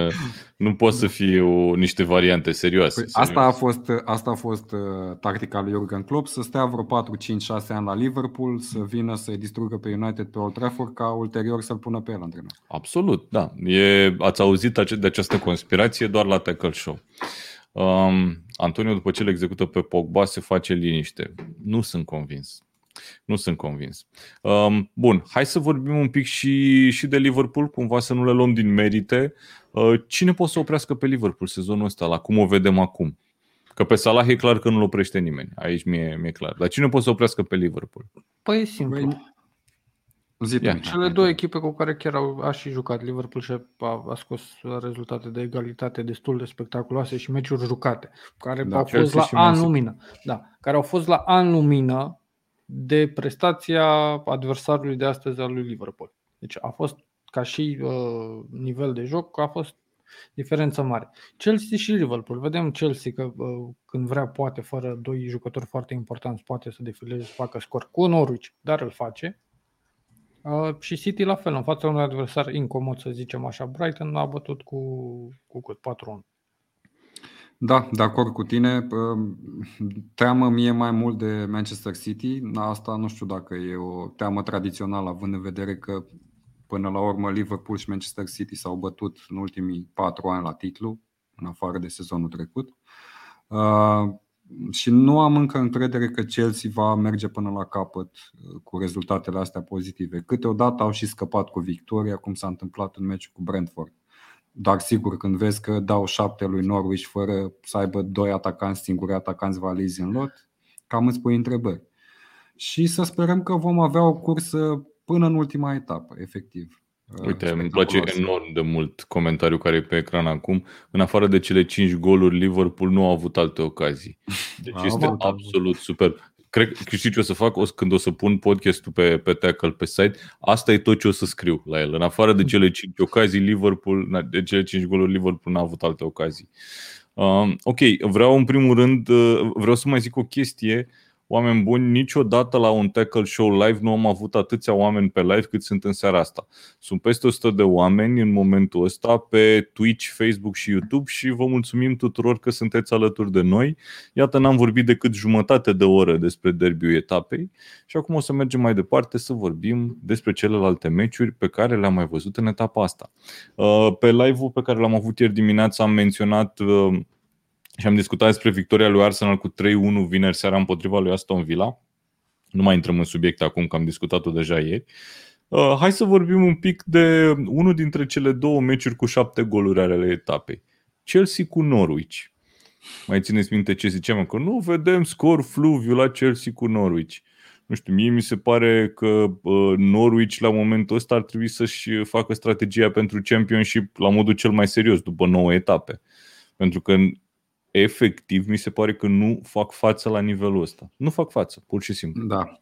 nu poate să fie o, niște variante serioase. Păi serios. asta a fost, asta a fost uh, tactica lui Jurgen Klopp, să stea vreo 4, 5, 6 ani la Liverpool, să vină să-i distrugă pe United pe Old Trafford, ca ulterior să-l pună pe el antrenor. Absolut, da. E, ați auzit ace- de această conspirație doar la Tackle Show. Um, Antonio, după ce îl execută pe Pogba, se face liniște. Nu sunt convins. Nu sunt convins. Um, bun, hai să vorbim un pic și, și de Liverpool, cumva să nu le luăm din merite. Uh, cine poate să oprească pe Liverpool sezonul ăsta, la cum o vedem acum? Că pe Salah e clar că nu-l oprește nimeni. Aici mi-e, mi-e clar. Dar cine poate să oprească pe Liverpool? Păi e simplu. Băi, Zi tu, Ia. Mihai. Cele două echipe cu care chiar au, a și jucat Liverpool și a, a scos rezultate de egalitate destul de spectaculoase și meciuri jucate, care Da, au Chelsea fost la și Man an City. lumină. Da, care au fost la an lumină de prestația adversarului de astăzi al lui Liverpool. Deci a fost ca și uh, nivel de joc, a fost diferență mare. Chelsea și Liverpool. Vedem Chelsea că uh, când vrea poate, fără doi jucători foarte importanți, poate să defileze, să facă scor cu Norwich, dar îl face. Uh, și City la fel, în fața unui adversar incomod, să zicem așa, Brighton a bătut cu, cu cât? 4-1. Da, de acord cu tine. Teamă mie mai mult de Manchester City. Asta nu știu dacă e o teamă tradițională, având în vedere că până la urmă Liverpool și Manchester City s-au bătut în ultimii patru ani la titlu, în afară de sezonul trecut. Uh, și nu am încă încredere că Chelsea va merge până la capăt uh, cu rezultatele astea pozitive. Câteodată au și scăpat cu victoria, cum s-a întâmplat în meciul cu Brentford. Dar sigur, când vezi că dau șapte lui Norwich fără să aibă doi atacanți singuri, atacanți valizi în lot, cam îți pui întrebări. Și să sperăm că vom avea o cursă până în ultima etapă, efectiv. Uite, îmi Spectaculoasă. place enorm de mult comentariul care e pe ecran acum. În afară de cele 5 goluri, Liverpool nu a avut alte ocazii. Deci A este avut, a avut. absolut super. Cred că știi ce o să fac o, să- când o să pun podcastul pe, pe tackle pe site. Asta e tot ce o să scriu la el. În afară de cele 5 ocazii, Liverpool, de cele 5 goluri, Liverpool n-a avut alte ocazii. Um, ok, vreau în primul rând, uh, vreau să mai zic o chestie. Oameni buni, niciodată la un tackle show live nu am avut atâția oameni pe live cât sunt în seara asta. Sunt peste 100 de oameni în momentul ăsta pe Twitch, Facebook și YouTube și vă mulțumim tuturor că sunteți alături de noi. Iată, n-am vorbit decât jumătate de oră despre derbiul etapei și acum o să mergem mai departe să vorbim despre celelalte meciuri pe care le-am mai văzut în etapa asta. Uh, Pe live-ul pe care l-am avut ieri dimineața am menționat uh, și am discutat despre victoria lui Arsenal cu 3-1 vineri seara împotriva lui Aston Villa. Nu mai intrăm în subiect acum, că am discutat-o deja ieri. Uh, hai să vorbim un pic de unul dintre cele două meciuri cu șapte goluri ale etapei. Chelsea cu Norwich. Mai țineți minte ce ziceam? Că nu vedem scor fluviu la Chelsea cu Norwich. Nu știu, mie mi se pare că uh, Norwich la momentul ăsta ar trebui să-și facă strategia pentru Championship la modul cel mai serios, după 9 etape. Pentru că efectiv mi se pare că nu fac față la nivelul ăsta. Nu fac față, pur și simplu. Da,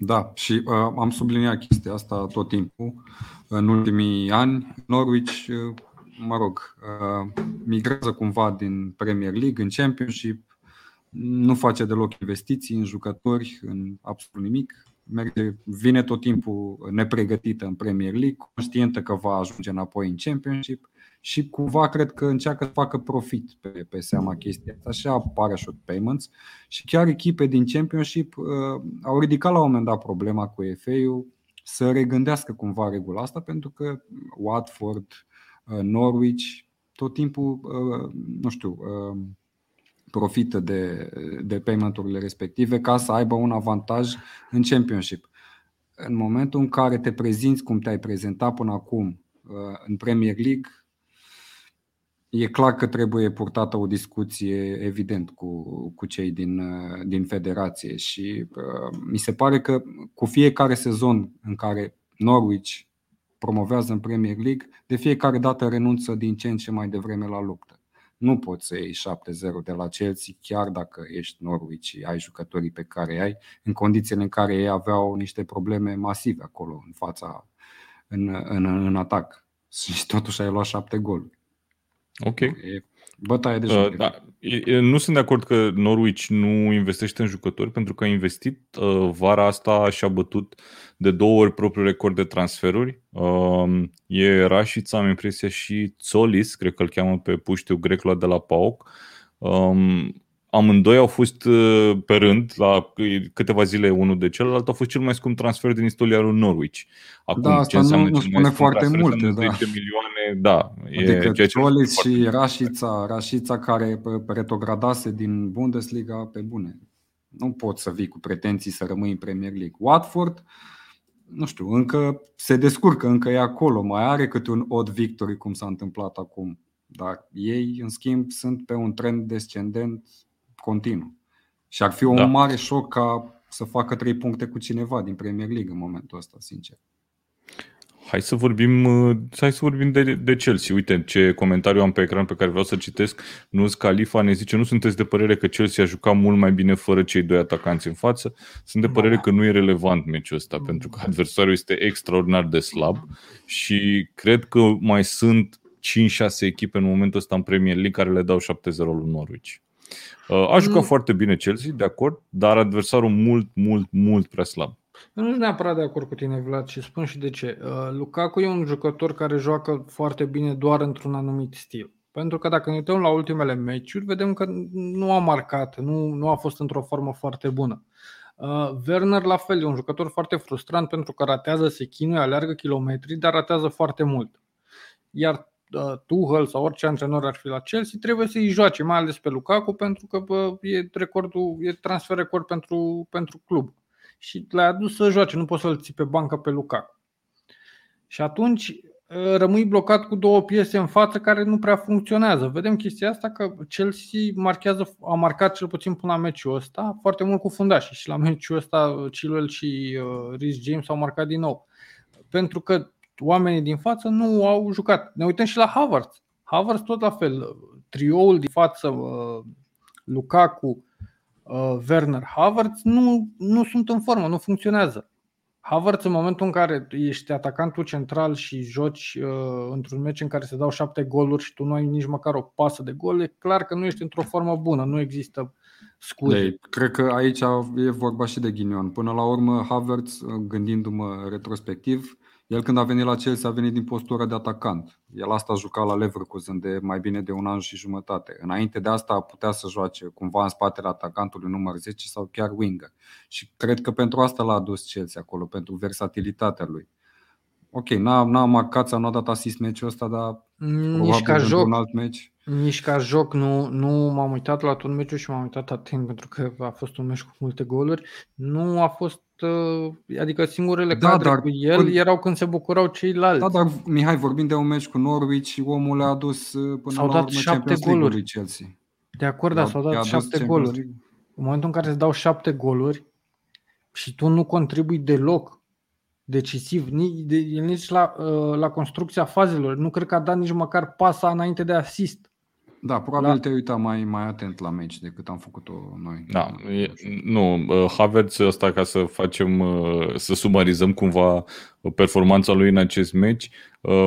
da. Și uh, am subliniat chestia asta tot timpul. În ultimii ani, Norwich, uh, mă rog, uh, migrează cumva din Premier League în Championship, nu face deloc investiții în jucători, în absolut nimic. merge, vine tot timpul nepregătită în Premier League, conștientă că va ajunge înapoi în Championship și cumva cred că încearcă să facă profit pe, pe seama chestia asta și apare short payments și chiar echipe din Championship uh, au ridicat la un moment dat problema cu FA-ul să regândească cumva regula asta pentru că Watford, uh, Norwich tot timpul, uh, nu știu, uh, profită de, de paymenturile respective ca să aibă un avantaj în Championship. În momentul în care te prezinți cum te-ai prezentat până acum în Premier League, e clar că trebuie purtată o discuție, evident, cu, cu cei din, din federație și uh, mi se pare că cu fiecare sezon în care Norwich promovează în Premier League, de fiecare dată renunță din ce în ce mai devreme la luptă. Nu poți să iei 7-0 de la Chelsea, chiar dacă ești Norwich și ai jucătorii pe care ai, în condițiile în care ei aveau niște probleme masive acolo în fața, în, în, în atac. Și totuși ai luat 7 goluri. Ok. E bătaie de uh, da. Nu sunt de acord că Norwich nu investește în jucători, pentru că a investit uh, vara asta și a bătut de două ori propriul record de transferuri. Uh, e Rașița, am impresia, și Zolis, cred că îl cheamă pe puștiu grec luat de la PAOK. Um, amândoi au fost uh, pe rând, la câteva zile unul de celălalt, a fost cel mai scump transfer din istoria lui Norwich. Acum, da, asta ce nu, nu spune foarte multe. Da. 10 milioane, da. Adică e Tolis și Rașița, Rașița care retrogradase din Bundesliga pe bune. Nu poți să vii cu pretenții să rămâi în Premier League. Watford, nu știu, încă se descurcă, încă e acolo, mai are câte un odd victory cum s-a întâmplat acum. Dar ei, în schimb, sunt pe un trend descendent continuu. Și ar fi un da. mare șoc ca să facă trei puncte cu cineva din Premier League în momentul ăsta, sincer. Hai să vorbim, uh, hai să vorbim de, de Chelsea. Uite ce comentariu am pe ecran pe care vreau să citesc. Nuz Califa ne zice, nu sunteți de părere că Chelsea a jucat mult mai bine fără cei doi atacanți în față? Sunt de părere că nu e relevant meciul ăsta, pentru că adversarul este extraordinar de slab și cred că mai sunt 5-6 echipe în momentul ăsta în Premier League care le dau 7-0 lui Norwich. Uh, a jucat mm. foarte bine Chelsea, de acord, dar adversarul mult, mult, mult prea slab. Eu nu sunt neapărat de acord cu tine, Vlad, și spun și de ce. Uh, Lukaku e un jucător care joacă foarte bine doar într-un anumit stil. Pentru că dacă ne uităm la ultimele meciuri, vedem că nu a marcat, nu, nu a fost într-o formă foarte bună. Uh, Werner la fel, e un jucător foarte frustrant pentru că ratează, se chinuie, aleargă kilometri, dar ratează foarte mult. Iar Uh, Tuchel sau orice antrenor ar fi la Chelsea, trebuie să-i joace, mai ales pe Lukaku, pentru că bă, e, recordul, e transfer record pentru, pentru club. Și l-ai adus să joace, nu poți să-l ții pe bancă pe Lukaku. Și atunci uh, rămâi blocat cu două piese în față care nu prea funcționează. Vedem chestia asta că Chelsea marchează, a marcat cel puțin până la meciul ăsta foarte mult cu fundașii și la meciul ăsta Chilwell și uh, Rhys James au marcat din nou. Pentru că oamenii din față nu au jucat. Ne uităm și la Havertz. Havertz tot la fel. Trioul din față, uh, Lukaku, uh, Werner, Havertz nu, nu sunt în formă, nu funcționează. Havertz în momentul în care ești atacantul central și joci uh, într-un meci în care se dau șapte goluri și tu nu ai nici măcar o pasă de gol, e clar că nu ești într-o formă bună, nu există scuze. Ei, cred că aici e vorba și de ghinion. Până la urmă, Havertz, gândindu-mă retrospectiv, el când a venit la Chelsea a venit din postura de atacant. El asta a jucat la Leverkusen de mai bine de un an și jumătate. Înainte de asta a putea să joace cumva în spatele atacantului număr 10 sau chiar winger. Și cred că pentru asta l-a adus Chelsea acolo, pentru versatilitatea lui. Ok, n-a, n-a marcat sau n-a dat asist meciul ăsta, dar nici ca joc, un alt meci. Nici ca joc nu, nu m-am uitat la tot meciul și m-am uitat atent pentru că a fost un meci cu multe goluri. Nu a fost Uh, adică singurele da, cadre dar, cu el când... erau când se bucurau ceilalți. Da, dar Mihai, vorbim de un meci cu Norwich și omul le-a adus uh, până s-au la dat urmă șapte goluri. Chelsea. De acord, dar s-au dat șapte goluri. În momentul în care îți dau șapte goluri și tu nu contribui deloc decisiv, nici, nici la, uh, la construcția fazelor, nu cred că a dat nici măcar pasa înainte de asist. Da, probabil la... te uita mai, mai atent la meci decât am făcut-o noi. Da, e, nu, Havertz ăsta ca să facem, să sumarizăm cumva performanța lui în acest meci,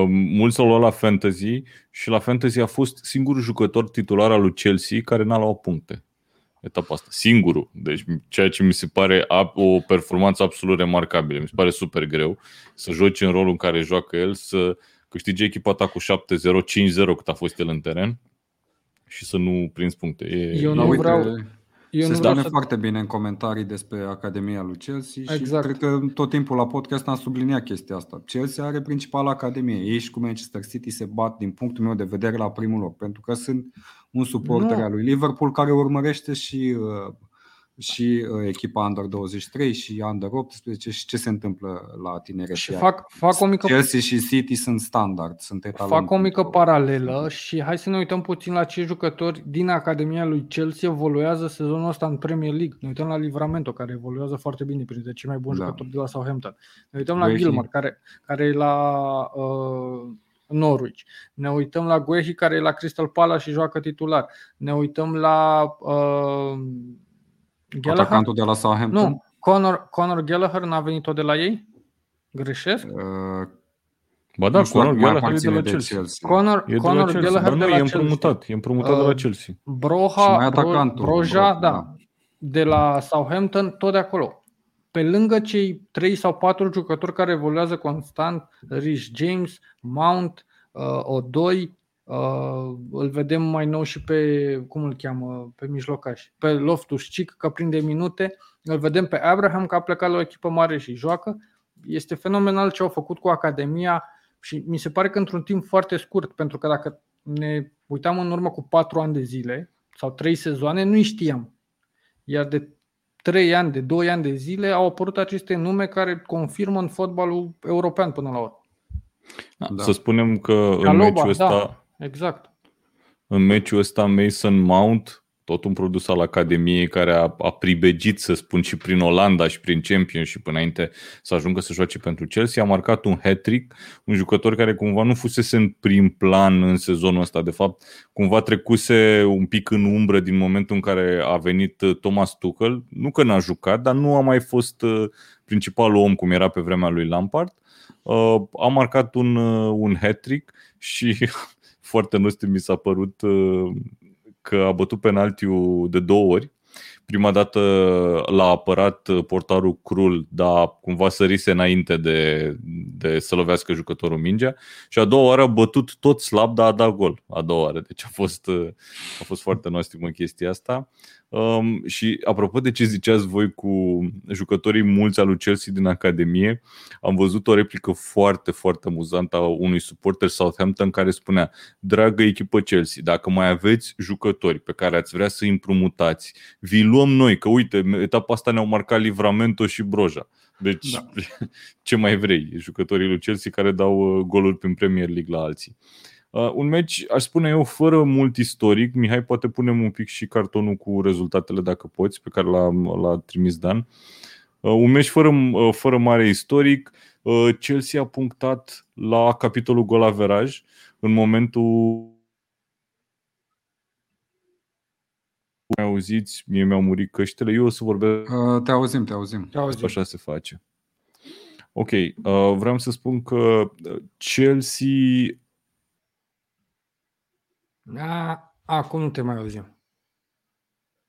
mulți s-au luat la Fantasy și la Fantasy a fost singurul jucător titular al lui Chelsea care n-a luat puncte. etapa asta. Singurul. Deci ceea ce mi se pare o performanță absolut remarcabilă. Mi se pare super greu să joci în rolul în care joacă el, să câștige echipa ta cu 7-0, 5-0 cât a fost el în teren și să nu prinzi puncte. E, Eu nu Uite, vreau, eu se nu spune vreau să... foarte bine în comentarii despre Academia lui Chelsea și Exact. cred că tot timpul la podcast am subliniat chestia asta. Chelsea are principala Academie. Ei și cu Manchester City se bat, din punctul meu de vedere, la primul loc, pentru că sunt un suporter Nu. al lui Liverpool care urmărește și, uh, și uh, echipa Under 23 și Under 18 și ce se întâmplă la tineret. Și Iar fac, fac o mică Chelsea și City sunt standard, sunt etalon. Fac o mică pentru- paralelă și hai să ne uităm puțin la ce jucători din Academia lui Chelsea evoluează sezonul ăsta în Premier League. Ne uităm la Livramento, care evoluează foarte bine printre cei mai buni Da. jucători de la Southampton. Ne uităm la Guehi. Gilmar, care, care e la uh, Norwich. Ne uităm la Guehi, care e la Crystal Palace și joacă titular. Ne uităm la uh, Gallagher. Atacantul de la Southampton. Nu, Conor, Conor Gallagher n-a venit tot de la ei? Greșesc? Uh, Ba da, nu știu Conor dacă mai Gallagher e de aparține la de Chelsea. Chelsea. Conor, E de la Conor Chelsea, Gallagher dar nu de la e Chelsea. împrumutat, e împrumutat de la Uh, Chelsea. Și Broha, mai Bro, atacantul, Broja, Broja, da, da. de la Southampton, tot de acolo. Pe lângă cei 3 sau 4 jucători care evoluează constant, Rich James, Mount, uh, Odoi, uh, îl vedem mai nou și pe, cum îl cheamă, pe mijlocaș, pe Loftus Cheek, că prinde minute, îl vedem pe Abraham, că a plecat la o echipă mare și joacă. Este fenomenal ce au făcut cu Academia și mi se pare că într-un timp foarte scurt, pentru că dacă ne uitam în urmă cu 4 ani de zile sau 3 sezoane, nu știam. Iar de 3 ani, de 2 ani de zile au apărut aceste nume care confirmă în fotbalul european până la urmă. Da. Da. Să spunem că în Aloba, meciul ăsta, da. Exact. în meciul ăsta Mason Mount, tot un produs al Academiei care a, a pribegit, să spun, și prin Olanda și prin Championship înainte să ajungă să joace pentru Chelsea, a marcat un hat-trick, un jucător care cumva nu fusese în prim plan în sezonul ăsta, de fapt, cumva trecuse un pic în umbră din momentul în care a venit uh, Thomas Tuchel, nu că n-a jucat, dar nu a mai fost uh, principalul om cum era pe vremea lui Lampard. Uh, A marcat un, uh, un hat-trick și foarte nostru mi s-a părut uh, că a bătut penaltiul de două ori. Prima dată l-a apărat portarul Krul, dar cumva sărise înainte de, de să lovească jucătorul mingea. Și a doua oară a bătut tot slab, dar a dat gol a doua oară. Deci a fost, a fost foarte nostimă chestia asta. Um, și apropo de ce ziceați voi cu jucătorii mulți al lui Chelsea din Academie, am văzut o replică foarte, foarte amuzantă a unui suporter Southampton care spunea Dragă echipă Chelsea, dacă mai aveți jucători pe care ați vrea să îi împrumutați, vi luăm noi, că uite, etapa asta ne-au marcat Livramento și Broja. Deci, da. ce mai vrei? Jucătorii lui Chelsea care dau uh, goluri prin Premier League la alții. Uh, un meci, aș spune eu, fără mult istoric. Mihai, poate punem un pic și cartonul cu rezultatele, dacă poți, pe care l-a, l-a trimis Dan. Uh, un meci fără, uh, fără mare istoric. Uh, Chelsea a punctat la capitolul golaveraj în momentul mai auziți, mie mi-au murit căștile, eu o să vorbesc. Uh, te auzim, te auzim. Te auzim. Așa se face. Ok, uh, vreau să spun că Chelsea A, acum nu te mai auzim.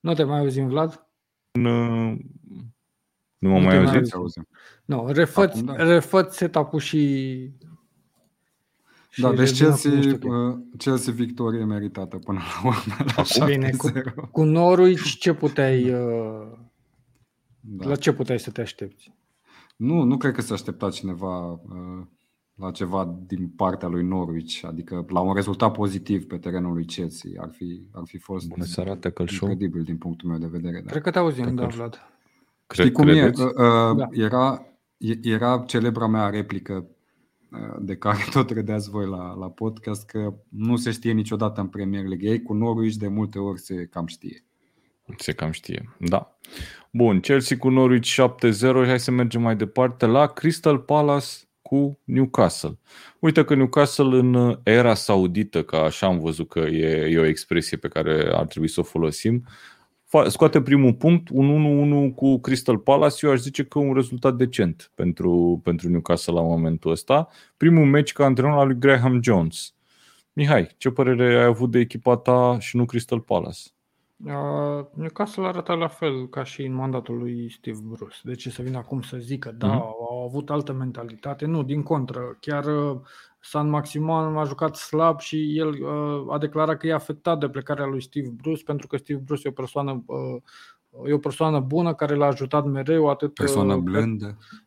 Nu te mai auzim, Vlad? în, uh, nu mă Nu mai te mai auziți? Te auzim. Nu, refăți, Acum, da. refăți setup-ul și... și Da, deci revină cu Chelsea, nu știu ce. uh, Chelsea victorie meritată până la urmă. La Acum? Bine, 7-0. Cu Norwich ce puteai... Uh, Da. La ce puteai să te aștepți? Nu, nu cred că s-a așteptat cineva uh, la ceva din partea lui Norwich, adică la un rezultat pozitiv pe terenul lui Chelsea. Ar fi, ar fi fost Bună seara, Tackle Show. incredibil din punctul meu de vedere. Da. Cred că te auzim, Dacă da, ar fi. Vlad. Cre- Știi cum credeți? e? Uh, uh, Da. era, e- era celebra mea replică uh, de care tot râdeați voi la, la podcast că nu se știe niciodată în Premier League. Ei cu Norwich de multe ori se cam știe. Se cam știe, da. Bun, Chelsea cu Norwich 7-0 hai să mergem mai departe la Crystal Palace cu Newcastle. Uite că Newcastle în era saudită, că așa am văzut că e, e o expresie pe care ar trebui să o folosim, fa- scoate primul punct, un 1-1 cu Crystal Palace, eu aș zice că un rezultat decent pentru, pentru Newcastle la momentul ăsta. Primul meci ca antrenor al lui Graham Jones. Mihai, ce părere ai avut de echipa ta și nu Crystal Palace? Uh, Newcastle arată la fel ca și în mandatul lui Steve Bruce. De ce să vină acum să zică, da, Mhm. au avut altă mentalitate? Nu, din contră. Chiar uh, San Maximan a jucat slab și el uh, a declarat că e afectat de plecarea lui Steve Bruce pentru că Steve Bruce e o persoană uh, e o persoană bună care l-a ajutat mereu atât Persoană uh, pe-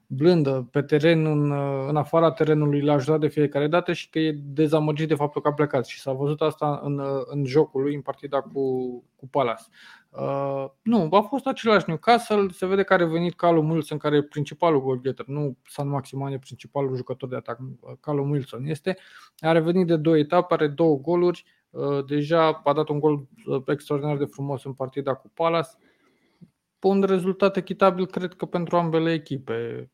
blândă. blândă pe teren, în, în afara terenului, l-a ajutat de fiecare dată și că e dezamăgit de faptul că a plecat. Și s-a văzut asta în, în jocul lui, în partida cu, cu Palace. Uh, nu, a fost același Newcastle, se vede că a revenit Callum Wilson, care e principalul goalgetter, nu San Maximan e principalul jucător de atac, Callum Wilson este. A revenit de două etape, are două goluri, uh, deja a dat un gol uh, extraordinar de frumos în partida cu Palace. Un rezultat echitabil, cred că pentru ambele echipe.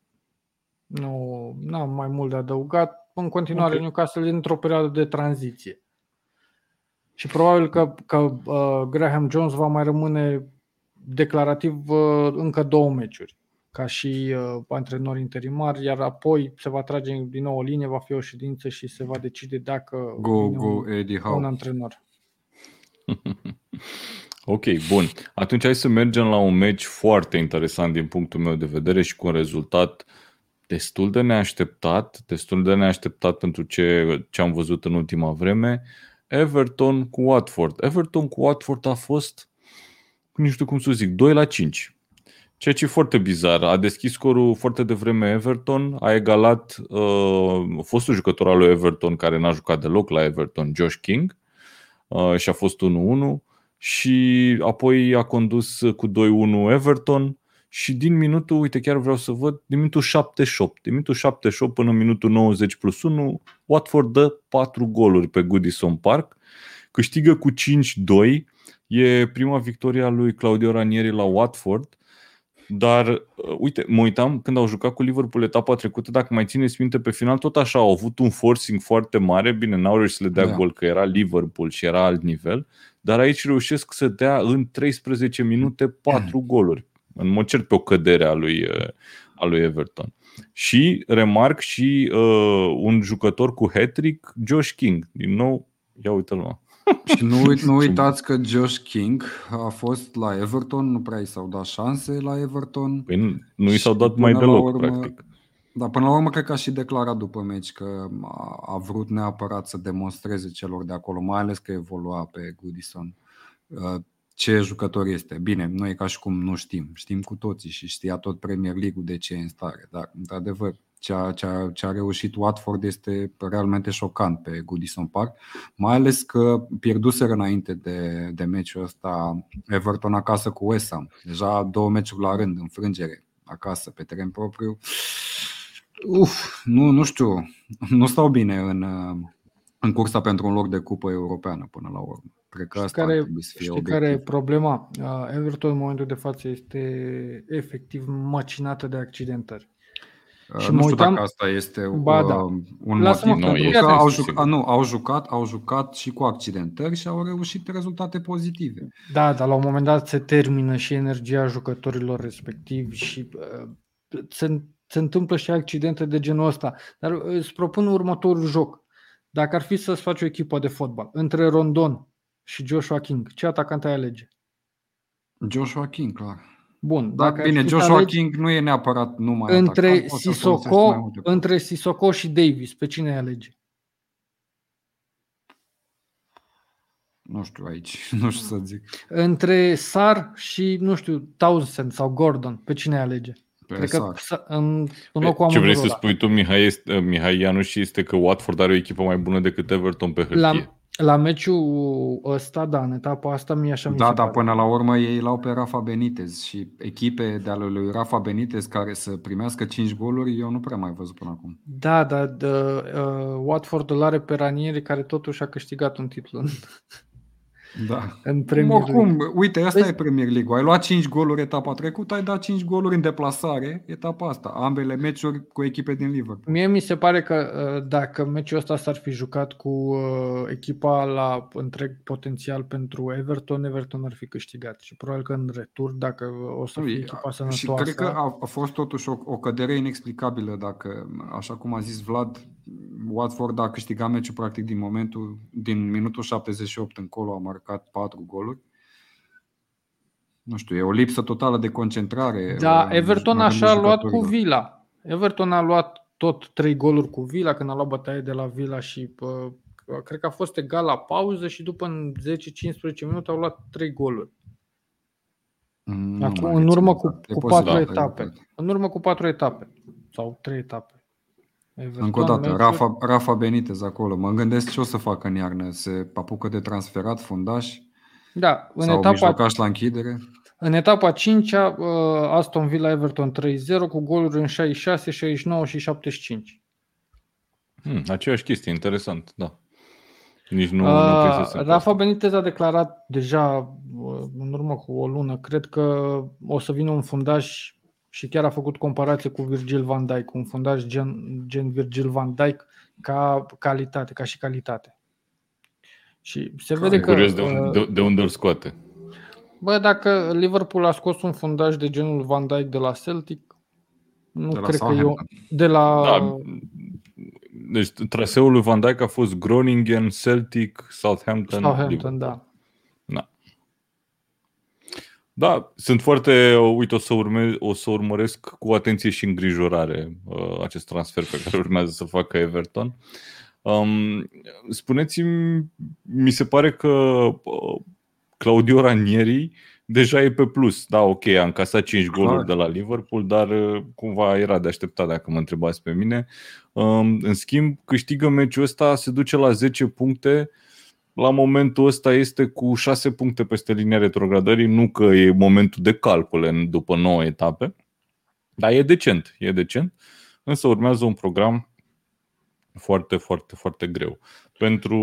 Nu am mai mult de adăugat. În continuare, Ok. Newcastle e într-o perioadă de tranziție. Și probabil că, că uh, Graham Jones va mai rămâne declarativ uh, încă două meciuri ca și uh, antrenor interimar, iar apoi se va trage din nou o linie, va fi o ședință și se va decide dacă Go, vine go, un, Eddie un Howe. antrenor. Ok, bun. Atunci hai să mergem la un meci foarte interesant din punctul meu de vedere și cu un rezultat destul de neașteptat, destul de neașteptat pentru ce, ce am văzut în ultima vreme. Everton cu Watford. Everton cu Watford a fost, nu știu cum să zic, 2 la 5. Ceea ce e foarte bizar. A deschis scorul foarte devreme Everton, a egalat uh, fostul jucător al lui Everton care n-a jucat deloc la Everton, Josh King, uh, și a fost 1-1 și apoi a condus cu 2-1 Everton și din minutul, uite chiar vreau să văd, din minutul 78, din minutul 78 până în minutul 90 plus 1, Watford dă 4 goluri pe Goodison Park, câștigă cu 5-2, e prima victorie a lui Claudio Ranieri la Watford, dar, uh, uite, mă uitam când au jucat cu Liverpool etapa trecută, dacă mai țineți minte, pe final tot așa au avut un forcing foarte mare, bine, n-au reușit să le dea Da. gol, că era Liverpool și era alt nivel, dar aici reușesc să dea în 13 minute 4 goluri. În mod cert pe o cădere a lui, uh, a lui Everton. Și remarc și uh, un jucător cu hat-trick, Josh King. Din nou, ia uite-l mă. Și nu, uit- nu uitați că Josh King a fost la Everton, nu prea i s-au dat șanse la Everton. Păi nu, nu i s-au Și dat mai până la deloc, urmă- practic. Dar până la urmă cred că a și declarat după meci că a, a vrut neapărat să demonstreze celor de acolo, mai ales că evolua pe Goodison, uh, ce jucător este. Bine, nu e ca și cum nu știm, știm cu toții și știa tot Premier League-ul de ce e în stare, dar într-adevăr ce a, ce, a, ce a reușit Watford este realmente șocant pe Goodison Park, mai ales că pierduseră înainte de, de meciul ăsta Everton acasă cu West Ham. Deja două meciuri la rând, înfrângere acasă, pe teren propriu. Uf, nu, nu știu, nu stau bine în, uh, în cursa pentru un loc de cupă europeană până la urmă. Cred că Știi asta ar care, trebui să fie știi care e obiectiv. problema? Uh, Everton în momentul de față este efectiv macinată de accidentări. Uh, și nu mă știu uitam- dacă asta este Ba uh, da. un Lasă-mă motiv, că- pentru Nu, că este, au, sigur. jucat, nu, au, jucat, au jucat și cu accidentări și au reușit rezultate pozitive. Da, dar la un moment dat se termină și energia jucătorilor respectivi și uh, se, se întâmplă și accidente de genul ăsta. Dar uh, îți propun următorul joc. Dacă ar fi să-ți faci o echipă de fotbal între Rondon și Joshua King, ce atacant ai alege? Joshua King, clar. Bun, Dar dacă ar bine, fi să Joshua alegi King nu e neapărat numai între atacant, poți să folosești mai Sissoko, multe între Sissoko și Davis, pe cine ai alege? Nu știu aici, nu știu să zic. Între Sar și, nu știu, Townsend sau Gordon, pe cine ai alege? Pe Cred că Sar. Sa- în, în locul Ce vrei amândurora. să spui tu, Mihai, este, Mihai Ianuș, este că Watford are o echipă mai bună decât Everton pe hârtie. La, la meciul ăsta, da, în etapa asta mie așa mi Da, se dar pare. până la urmă ei l-au pe Rafa Benitez și echipe de ale lui Rafa Benitez care să primească 5 goluri, eu nu prea mai văzut până acum. Da, dar de, uh, Watford îl are pe Ranieri care totuși a câștigat un titlu în, Da. în Premier League. Oricum, uite, asta Vezi? e Premier League. Ai luat 5 goluri etapa trecută, ai dat 5 goluri în deplasare etapa asta. Ambele meciuri cu echipe din Liverpool. Mie mi se pare că uh, dacă meciul ăsta s-ar fi jucat cu uh, echipa la întreg potențial pentru Everton, Everton ar fi câștigat. Și probabil că în retur, dacă o să fie Ui, echipa și sănătoasă... cred că a, a fost totuși o, o cădere inexplicabilă dacă, așa cum a zis Vlad, Watford a câștigat meciul practic din momentul, din minutul 78 încolo a marcat 4 goluri. nu știu, e o lipsă totală de concentrare. Da, uh, Everton la rândul așa a luat cu jucătorilor. Villa. Everton a luat tot trei goluri cu Villa când a luat bătaie de la Villa și pă, cred că a fost egal la pauză și după în 10-15 minute au luat trei goluri. Mm, nu Acum, mai în rețin urmă cu, exact. E cu posibil, patru da, etape. e- În urmă cu patru etape. Sau trei etape. Everton, Încă o dată, meciuri- Rafa, Rafa Benitez acolo. Mă gândesc ce o să facă în iarnă. Se apucă de transferat fundaș Da, în sau etapa, mijlocaș la închidere? în etapa 5 Aston Villa Everton 3-0 cu goluri în 66, 69 și 75. Hmm, aceeași chestie, interesant, da. Nici nu, nu Uh, prisesem pe Rafa asta. Benitez a declarat deja uh, în urmă cu o lună, cred că o să vină un fundaș și chiar a făcut comparație cu Virgil van Dijk, un fundaș gen, gen Virgil van Dijk ca calitate, ca și calitate. Și se vede că Curios de, uh, unde, de, de unde îl scoate. bă, dacă Liverpool a scos un fundaș de genul Van Dijk de la Celtic, nu De la cred că eu Southampton. de la Da, deci traseul lui Van Dijk a fost Groningen, Celtic, Southampton. Southampton, da. Da. Da, sunt foarte, uite, o să, urme, o să urmăresc cu atenție și îngrijorare uh, acest transfer pe care urmează să facă Everton. Um, spuneți-mi, mi se pare că uh, Claudio Ranieri deja e pe plus. Da, ok, a încasat 5 Clar. goluri de la Liverpool, dar uh, cumva era de așteptat dacă mă întrebați pe mine. Um, în schimb, câștigă meciul ăsta, se duce la 10 puncte, la momentul ăsta este cu 6 puncte peste linia retrogradării, nu că e momentul de calcule în- după 9 etape, dar e decent, e decent, însă urmează un program foarte, foarte, foarte greu. Pentru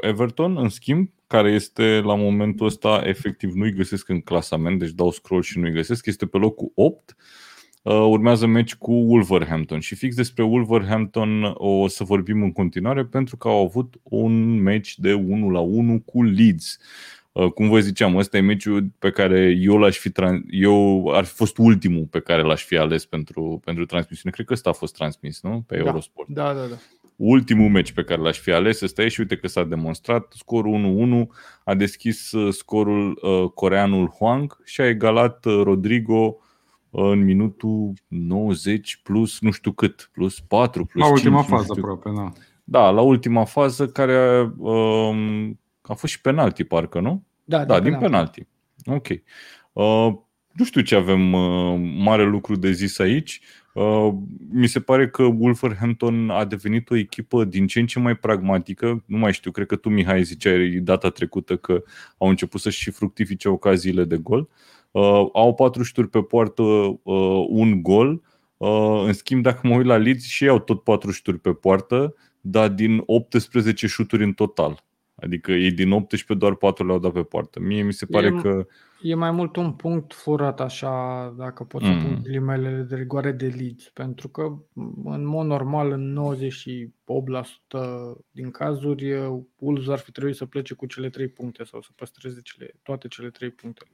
Everton, în schimb, care este la momentul ăsta, efectiv nu-i găsesc în clasament, deci dau scroll și nu-i găsesc, este pe locul 8, Uh, urmează meci cu Wolverhampton și fix despre Wolverhampton o să vorbim în continuare pentru că au avut un meci de 1 la 1 cu Leeds. Uh, Cum vă ziceam, ăsta e meciul pe care eu l-aș fi tran- eu ar fi fost ultimul pe care l-aș fi ales pentru, pentru transmisiune. Cred că ăsta a fost transmis, nu? Pe Da. Eurosport Da, da, da. ultimul meci pe care l-aș fi ales ăsta e și uite că s-a demonstrat. Scorul 1-1 a deschis uh, scorul uh, coreanul Huang și a egalat uh, Rodrigo uh, în minutul 90 plus nu știu cât, plus 4, plus La 5, ultima nu fază știu. aproape, da. Da, la ultima fază care um, a fost și penalti parcă, nu? Da, Da, din penalti. Ok. Uh, nu știu ce avem uh, mare lucru de zis aici. Uh, mi se pare că Wolverhampton a devenit o echipă din ce în ce mai pragmatică. Nu mai știu, cred că tu, Mihai, ziceai data trecută că au început să-și și fructifice ocaziile de gol. Uh, au patru șuturi pe poartă, uh, un gol. Uh, în schimb, dacă mă uit la Leeds, și ei au tot patru șuturi pe poartă, dar din 18 șuturi în total. Adică ei din 18 doar 4 le-au dat pe poartă. Mie mi se pare E- că E mai mult un punct furat așa, dacă pot să Mm. pun ghilimele de rigoare de Leeds, pentru că în mod normal în 98% din cazuri Wolves ar fi trebuit să plece cu cele 3 puncte sau să păstreze cele, toate cele 3 puncte.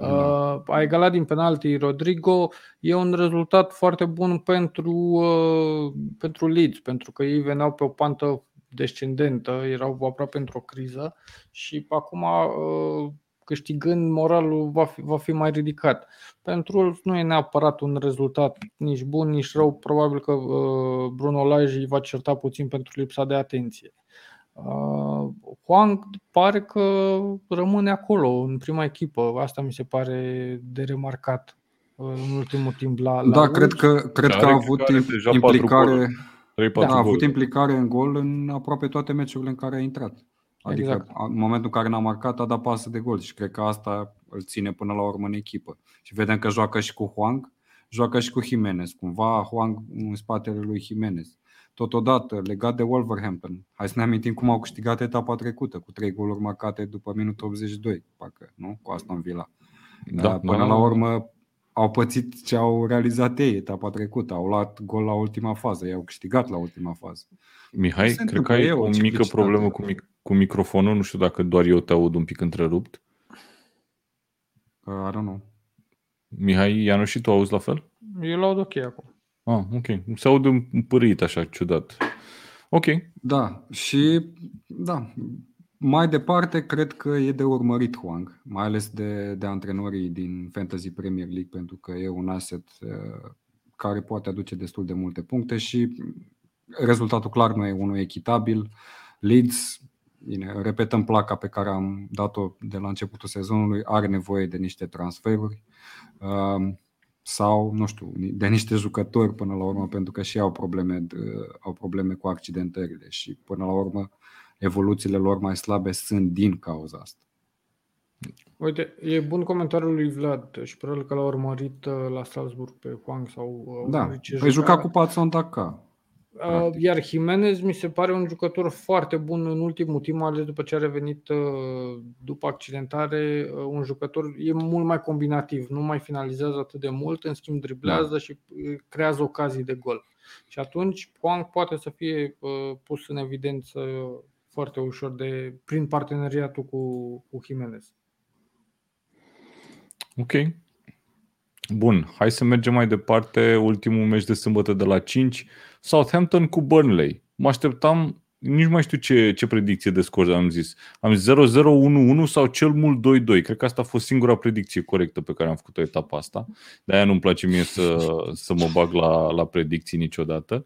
Da. Uh, a egalat din penalti Rodrigo, e un rezultat foarte bun pentru, uh, pentru Leeds, pentru că ei veneau pe o pantă descendentă, erau aproape într-o criză și acum uh, câștigând moralul va fi, va fi mai ridicat. Pentru Wolves nu e neapărat un rezultat nici bun, nici rău. Probabil că uh, Bruno Lage îi va certa puțin pentru lipsa de atenție. Uh, Huang pare că rămâne acolo, în prima echipă. Asta mi se pare de remarcat uh, în ultimul timp la, la Da, Wolves. cred că, cred Are- că a cred avut că are im- deja patru implicare, goluri. 3-4 da, a avut goluri. implicare în gol în aproape toate meciurile în care a intrat. Adică Exact. a- în momentul în care n-a marcat a dat pasă de gol și cred că asta îl ține până la urmă în echipă. Și vedem că joacă și cu Huang, joacă și cu Jimenez. Cumva Huang în spatele lui Jimenez. Totodată, legat de Wolverhampton, hai să ne amintim cum au câștigat etapa trecută, cu trei goluri marcate după minutul 82, parcă, nu? Cu Aston Villa. Da, până da. la urmă au pățit ce au realizat ei etapa trecută. Au luat gol la ultima fază, ei au câștigat la ultima fază. Mihai, Se cred că întâmplă, ai e o o mică simplicitate. problemă cu, mic- cu microfonul. Nu știu dacă doar eu te aud un pic întrerupt. Uh, I don't know. Mihai, Ianuș și tu auzi la fel? Eu l-aud ok acum. Ah, ok. Se aude un pârâit așa, ciudat. Ok. Da, și da, mai departe, cred că e de urmărit Huang, mai ales de, de antrenorii din Fantasy Premier League, pentru că e un asset uh, care poate aduce destul de multe puncte și rezultatul clar nu e unul echitabil. Leeds, bine, repetăm placa pe care am dat-o de la începutul sezonului, are nevoie de niște transferuri uh, sau, nu știu, de niște jucători până la urmă, pentru că și au probleme, au probleme cu accidentările și până la urmă evoluțiile lor mai slabe sunt din cauza asta. Uite, e bun comentariul lui Vlad și probabil că l-a urmărit uh, la Salzburg pe Huang sau uh, Da, păi juca cu Patson Daka. Uh, iar Jimenez mi se pare un jucător foarte bun în ultimul timp, ales după ce a revenit după accidentare. Un jucător e mult mai combinativ, nu mai finalizează atât de mult, în schimb driblează da. și creează ocazii de gol. Și atunci Huang poate să fie pus în evidență foarte ușor de, prin parteneriatul cu, cu Jimenez. Ok. Bun, hai să mergem mai departe. Ultimul meci de sâmbătă de la 5, Southampton cu Burnley. Mă așteptam, nici mai știu ce, ce predicție de scor am zis. Am zis 0-0-1-1 sau cel mult 2-2. Cred că asta a fost singura predicție corectă pe care am făcut-o etapa asta. De-aia nu-mi place mie să, să mă bag la, la predicții niciodată.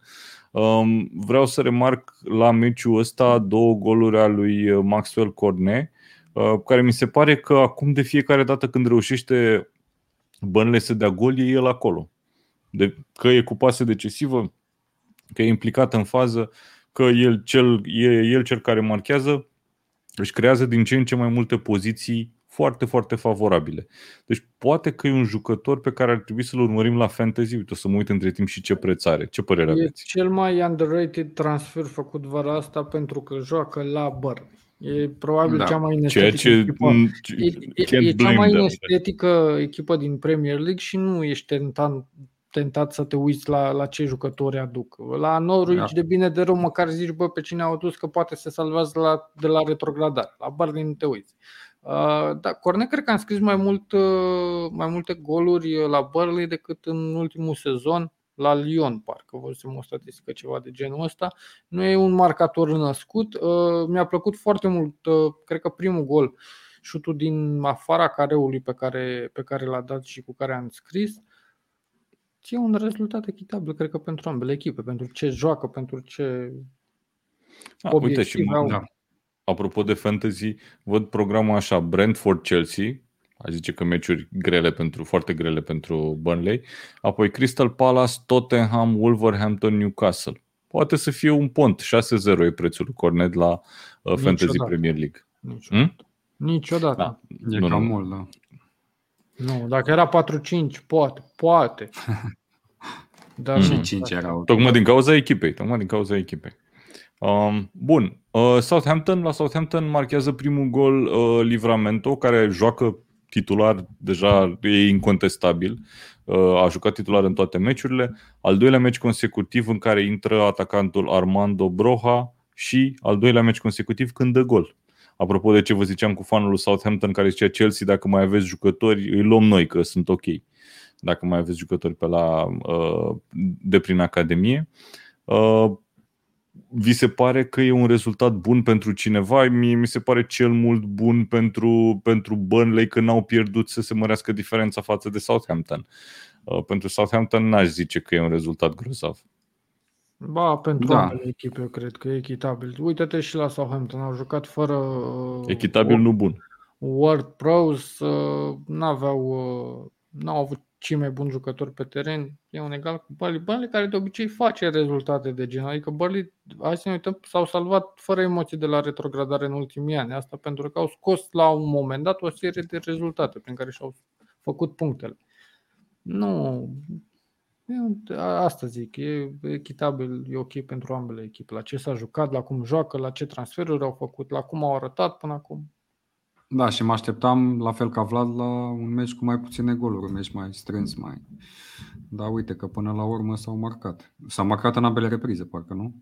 Um, vreau să remarc la meciul ăsta două goluri ale lui Maxwell Cornet, uh, care mi se pare că acum de fiecare dată când reușește bănele să dea gol, e el acolo. De, că e cu pase decisivă, că e implicat în fază, că el cel, e el cel care marchează, își creează din ce în ce mai multe poziții foarte, foarte favorabile. Deci poate că e un jucător pe care ar trebui să-l urmărim la fantasy. Uite, o să mă uit între timp și ce preț are. Ce părere e aveți? cel mai underrated transfer făcut vara asta pentru că joacă la Burnley. E probabil da. cea mai inestetică ce, echipă. E, e, e cea mai inestetică echipă din Premier League și nu ești tentat, tentat să te uiți la, la ce jucători aduc. La Norwich, da. de bine de rău, măcar zici, bă, pe cine au adus că poate se salvează la, de la retrogradare. La Burnley nu te uiți. Uh, da, Cornet cred că am scris mai, mult, uh, mai multe goluri la Burnley decât în ultimul sezon la Lyon, parcă văzusem o statistică ceva de genul ăsta. Nu e un marcator născut. Uh, mi-a plăcut foarte mult, cred că primul gol, șutul din afara careului pe care, pe care l-a dat și cu care am scris. E un rezultat echitabil, cred că pentru ambele echipe, pentru ce joacă, pentru ce da, uite și au. Da apropo de fantasy, văd programul așa, Brentford-Chelsea, a zice că meciuri grele pentru, foarte grele pentru Burnley, apoi Crystal Palace, Tottenham, Wolverhampton, Newcastle. Poate să fie un pont, 6-0 e prețul Cornet la uh, Fantasy Premier League. Niciodată. Hmm? Niciodată. Da. E nu, cam nu. mult, da. Nu, dacă era 4-5, poate, poate. Dar și 5 erau. Tocmai din cauza echipei, tocmai din cauza echipei. Um, bun, uh, Southampton, la Southampton marchează primul gol uh, Livramento, care joacă titular, deja e incontestabil. Uh, a jucat titular în toate meciurile. Al doilea meci consecutiv în care intră atacantul Armando Broha și al doilea meci consecutiv când dă gol. Apropo de ce vă ziceam cu fanul lui Southampton care zicea Chelsea, dacă mai aveți jucători, îi luăm noi că sunt ok. Dacă mai aveți jucători pe la, uh, de prin Academie. Uh, vi se pare că e un rezultat bun pentru cineva? Mie mi se pare cel mult bun pentru, pentru Burnley că n-au pierdut să se mărească diferența față de Southampton. Uh, pentru Southampton n-aș zice că e un rezultat grozav. Ba, pentru da. ambele echipe eu cred că e echitabil. Uite-te și la Southampton, au jucat fără... Uh, echitabil, nu bun. Word Pros, uh, n-aveau, uh, n-au avut cei mai buni jucători pe teren, e un egal cu Burnley. Burnley care de obicei face rezultate de genul. Adică Burnley, hai să ne uităm, s-au salvat fără emoții de la retrogradare în ultimii ani. Asta pentru că au scos la un moment dat o serie de rezultate prin care și-au făcut punctele. Nu, asta zic, e echitabil, e ok pentru ambele echipe. La ce s-a jucat, la cum joacă, la ce transferuri au făcut, la cum au arătat până acum. Da, și mă așteptam, la fel ca Vlad, la un meci cu mai puține goluri, un meci mai strâns, mai... Da, uite că până la urmă s-au marcat. S-au marcat în ambele reprize, parcă, nu?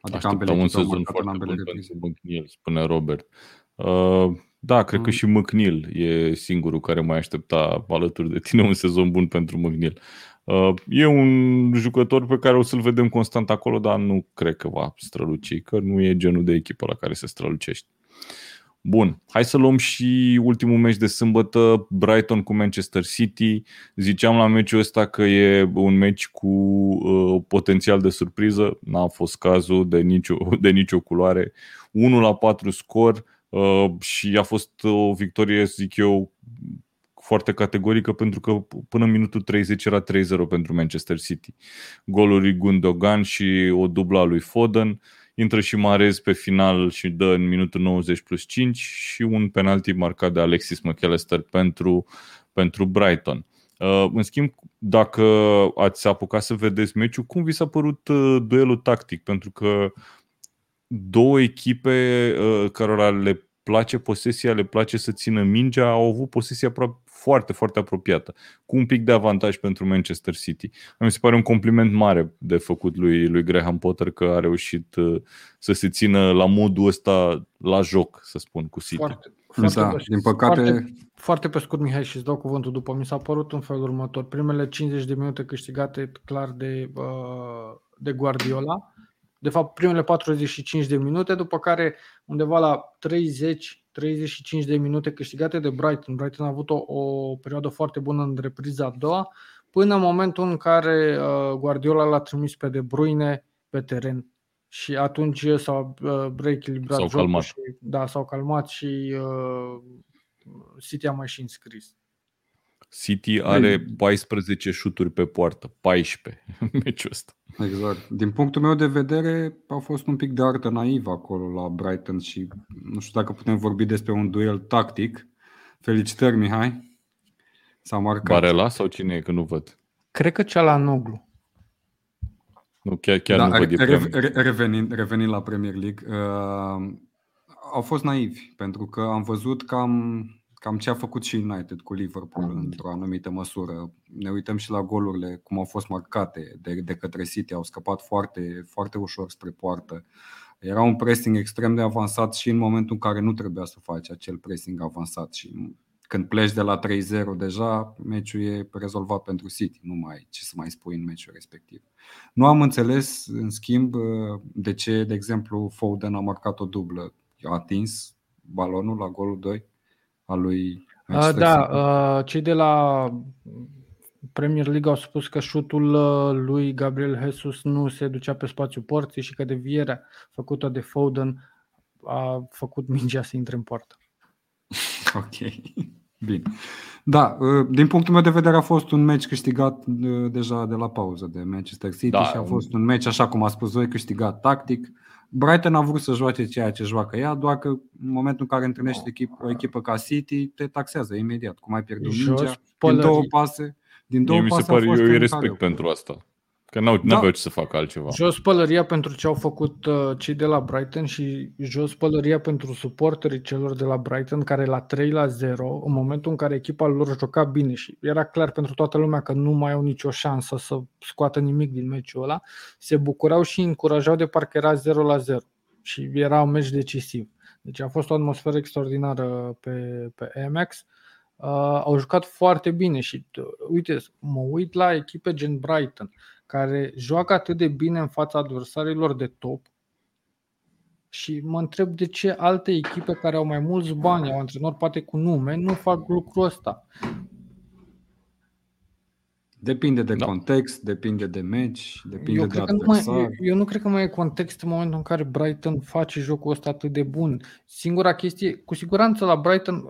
Adică ambele un sezon foarte în ambele bun reprize. pentru McNeil, spune Robert. Uh, da, cred mm. că și McNeil e singurul care mai aștepta alături de tine un sezon bun pentru McNeil. Uh, e un jucător pe care o să-l vedem constant acolo, dar nu cred că va străluci, că nu e genul de echipă la care se strălucește. Bun, hai să luăm și ultimul meci de sâmbătă, Brighton cu Manchester City. Ziceam la meciul ăsta că e un meci cu uh, potențial de surpriză, n-a fost cazul de nicio, de nicio culoare. 1 la 4 scor uh, și a fost o victorie, zic eu, foarte categorică pentru că până în minutul 30 era 3-0 pentru Manchester City. Goluri Gundogan și o dubla lui Foden. Intră și Marez pe final și dă în minutul 90 plus 5 și un penalti marcat de Alexis McAllister pentru, pentru Brighton. Uh, în schimb, dacă ați apucat să vedeți meciul, cum vi s-a părut uh, duelul tactic? Pentru că două echipe uh, cărora le place posesia, le place să țină mingea, au avut posesia foarte, foarte apropiată, cu un pic de avantaj pentru Manchester City. Mi se pare un compliment mare de făcut lui, lui Graham Potter că a reușit uh, să se țină la modul ăsta la joc, să spun, cu City. Foarte, foarte da, pe, din păcate... Foarte, foarte pe scurt, Mihai, și îți dau cuvântul după. Mi s-a părut în felul următor. Primele 50 de minute câștigate clar de, uh, de Guardiola. De fapt, primele 45 de minute, după care undeva la 30 35 de minute câștigate de Brighton. Brighton a avut o, o perioadă foarte bună în repriza a doua, până în momentul în care uh, Guardiola l-a trimis pe De Bruyne pe teren. Și atunci s-au uh, reechilibrat s-au calmat. și da, s-au calmat și uh, City a mai și înscris. City are 14 șuturi pe poartă, 14 în meciul ăsta. Exact. Din punctul meu de vedere, a fost un pic de artă naivă acolo la Brighton și nu știu dacă putem vorbi despre un duel tactic. Felicitări, Mihai. S-a marcat. Barela sau cine e, că nu văd? Cred că cea la Noglu. Nu, chiar, chiar da, nu văd. Re, re, revenind, revenind la Premier League, uh, au fost naivi, pentru că am văzut cam cam ce a făcut și United cu Liverpool mm. într-o anumită măsură. Ne uităm și la golurile, cum au fost marcate de, de către City, au scăpat foarte, foarte ușor spre poartă. Era un pressing extrem de avansat și în momentul în care nu trebuia să faci acel pressing avansat și când pleci de la 3-0 deja, meciul e rezolvat pentru City, nu mai ce să mai spui în meciul respectiv. Nu am înțeles, în schimb, de ce, de exemplu, Foden a marcat o dublă. A atins balonul la golul 2 al lui uh, Da, uh, cei de la Premier League au spus că șutul uh, lui Gabriel Jesus nu se ducea pe spațiu porții și că devierea făcută de Foden a făcut mingea să intre în poartă. Ok, bine. Da, uh, din punctul meu de vedere a fost un meci câștigat uh, deja de la pauză de Manchester City da, și a fost un meci, așa cum a spus voi, câștigat tactic. Brighton a vrut să joace ceea ce joacă ea, doar că în momentul în care întâlnești echip, o echipă ca City, te taxează imediat. Cum ai pierdut mingea, din două pase, din două Mie pase mi se pare, a fost eu îi respect pentru asta. Că n-au, da. n-aveau ce să facă altceva. Jos pălăria pentru ce au făcut uh, cei de la Brighton și jos pălăria pentru suporterii celor de la Brighton care la 3 la 0, în momentul în care echipa lor juca bine și era clar pentru toată lumea că nu mai au nicio șansă să scoată nimic din meciul ăla, se bucurau și încurajau de parcă era 0 la 0 și era un meci decisiv. Deci a fost o atmosferă extraordinară pe, pe Amex. Uh, au jucat foarte bine și uh, uite, mă uit la echipe gen Brighton care joacă atât de bine în fața adversarilor de top și mă întreb de ce alte echipe care au mai mulți bani, au antrenori poate cu nume, nu fac lucrul ăsta. Depinde de da. context, depinde de meci, depinde eu de adversar. Nu mai, eu, eu nu cred că mai e context în momentul în care Brighton face jocul ăsta atât de bun. Singura chestie, cu siguranță la Brighton...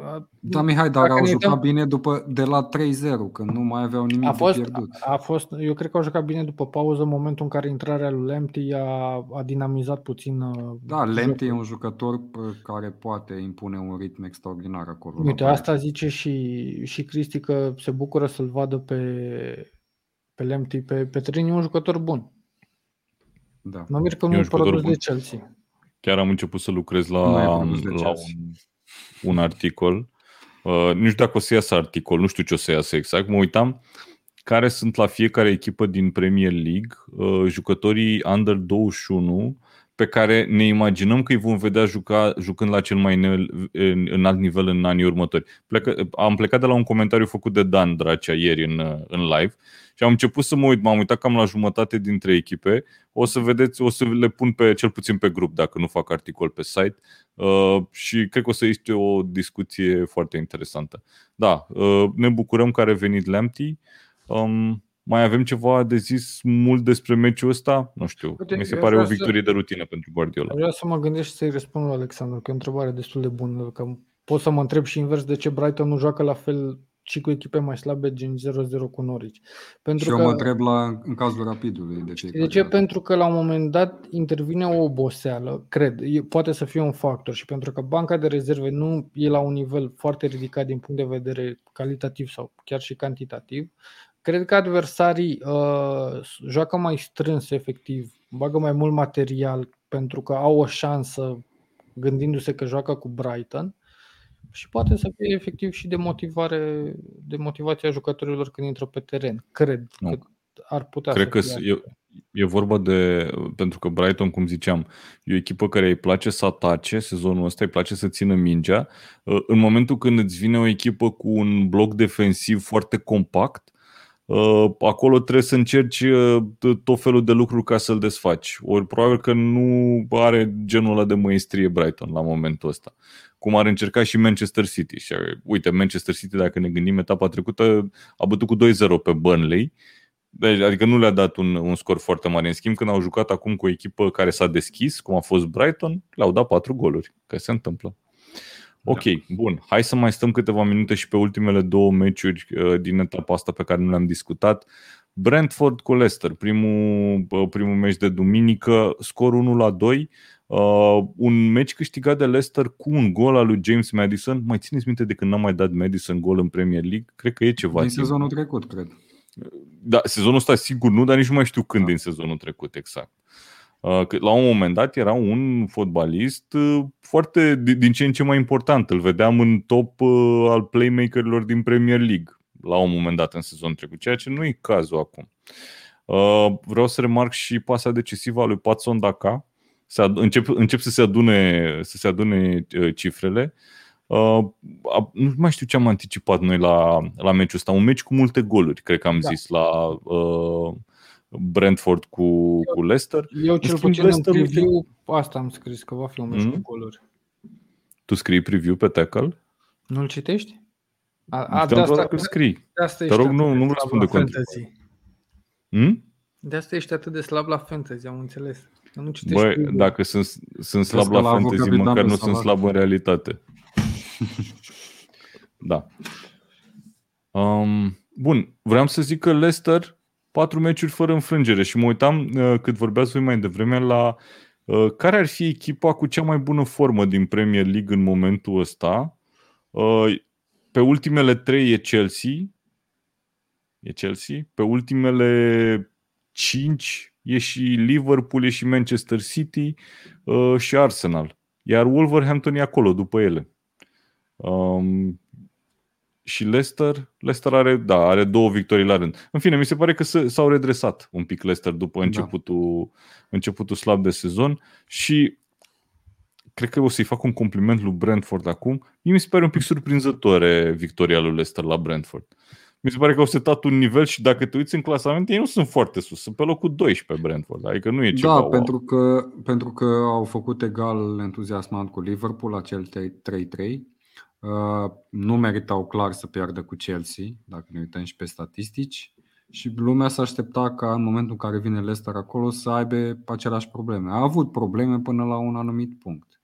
Da, Mihai, dar au jucat uităm, bine după, de la 3-0, când nu mai aveau nimic a fost, de pierdut. A, a fost, eu cred că au jucat bine după pauză, în momentul în care intrarea lui Lemty a, a dinamizat puțin uh, Da, Lemty e un jucător care poate impune un ritm extraordinar acolo. Uite, asta zice și, și Cristi că se bucură să-l vadă pe pe Lemty, pe, pe teren, e un jucător bun. Da. Mă mir că nu produs bun. de Chelsea. Chiar am început să lucrez la, la un, un articol. Uh, nu știu dacă o să iasă articol, nu știu ce o să iasă exact. Mă uitam care sunt la fiecare echipă din Premier League uh, jucătorii under 21 pe care ne imaginăm că îi vom vedea juca, jucând la cel mai înalt, în, în alt nivel în anii următori. Plecă, am plecat de la un comentariu făcut de Dan Dracea ieri în, în live și am început să mă uit, m-am uitat cam la jumătate dintre echipe. O să vedeți, o să le pun pe cel puțin pe grup dacă nu fac articol pe site uh, și cred că o să este o discuție foarte interesantă. Da, uh, ne bucurăm că a revenit Lamptey. Um, mai avem ceva de zis mult despre meciul ăsta? Nu știu. Uite, Mi se pare o victorie să... de rutină pentru Guardiola. Vreau să mă gândesc și să-i răspund lui Alexandru, că e o întrebare destul de bună. Că pot să mă întreb și invers de ce Brighton nu joacă la fel și cu echipe mai slabe, gen 0-0 cu Norwich. Pentru și că, eu mă întreb la, în cazul rapidului. De, de ce? Dată. Pentru că la un moment dat intervine o oboseală, cred, poate să fie un factor și pentru că banca de rezerve nu e la un nivel foarte ridicat din punct de vedere calitativ sau chiar și cantitativ, Cred că adversarii uh, joacă mai strâns, efectiv, bagă mai mult material pentru că au o șansă gândindu-se că joacă cu Brighton și poate să fie efectiv și de motivare, de motivația jucătorilor când intră pe teren. Cred nu. că ar putea Cred să că fie e, e vorba de, pentru că Brighton, cum ziceam, e o echipă care îi place să atace, sezonul ăsta îi place să țină mingea. Uh, în momentul când îți vine o echipă cu un bloc defensiv foarte compact, Uh, acolo trebuie să încerci uh, tot felul de lucruri ca să-l desfaci. Ori probabil că nu are genul ăla de măestrie Brighton la momentul ăsta. Cum ar încerca și Manchester City. Și uite, Manchester City, dacă ne gândim, etapa trecută a bătut cu 2-0 pe Burnley. Deci, adică nu le-a dat un, un scor foarte mare. În schimb, când au jucat acum cu o echipă care s-a deschis, cum a fost Brighton, le-au dat 4 goluri. Că se întâmplă. Ok, da. bun. Hai să mai stăm câteva minute și pe ultimele două meciuri uh, din etapa asta pe care nu le-am discutat. Brentford cu Leicester, primul, uh, primul meci de duminică, scor 1 la 2. Uh, un meci câștigat de Leicester cu un gol al lui James Madison. Mai țineți minte de când n-am mai dat Madison gol în Premier League? Cred că e ceva. Din timp. sezonul trecut, cred. Da, sezonul ăsta sigur nu, dar nici nu mai știu când da. din sezonul trecut exact. Uh, la un moment dat era un fotbalist uh, foarte din ce în ce mai important. Îl vedeam în top uh, al playmakerilor din Premier League la un moment dat în sezonul trecut, ceea ce nu e cazul acum. Vreau să remarc și pasa decisivă a lui Patson Daka. Încep, încep să se adune, să se adune cifrele. Uh, nu mai știu ce am anticipat noi la, la meciul ăsta. Un meci cu multe goluri, cred că am da. zis la uh, Brentford cu, cu Leicester. Eu cel puțin Leicester în preview asta am scris, că va fi un meci mm-hmm. cu goluri. Tu scrii preview pe tackle? Nu-l citești? A, a, de asta, că scrii. De asta Te rog, nu, nu răspunde cu hmm? De asta ești atât de slab la fantasy, am înțeles. Nu citești Băi, preview. dacă sunt, sunt slab la, la fantasy, măcar nu sunt slab în realitate. da. Um, bun, vreau să zic că Leicester patru meciuri fără înfrângere și mă uitam uh, cât vorbeați voi mai devreme la uh, care ar fi echipa cu cea mai bună formă din Premier League în momentul ăsta. Uh, pe ultimele trei e Chelsea. E Chelsea. Pe ultimele cinci e și Liverpool, e și Manchester City și Arsenal. Iar Wolverhampton e acolo după ele. Um, și Leicester, Leicester are, da, are două victorii la rând. În fine, mi se pare că s-au redresat un pic Leicester după da. începutul, da. începutul slab de sezon și cred că o să-i fac un compliment lui Brentford acum. Mie mi se pare un pic surprinzătoare victoria lui Leicester la Brentford. Mi se pare că au setat un nivel și dacă te uiți în clasament, ei nu sunt foarte sus, sunt pe locul 12 Brentford, adică nu e ceva Da, wow. pentru că, pentru că au făcut egal entuziasmat cu Liverpool, acel 3-3 Uh, nu meritau clar să piardă cu Chelsea, dacă ne uităm și pe statistici. Și lumea s-a aștepta ca în momentul în care vine Leicester acolo să aibă aceleași probleme. A avut probleme până la un anumit punct,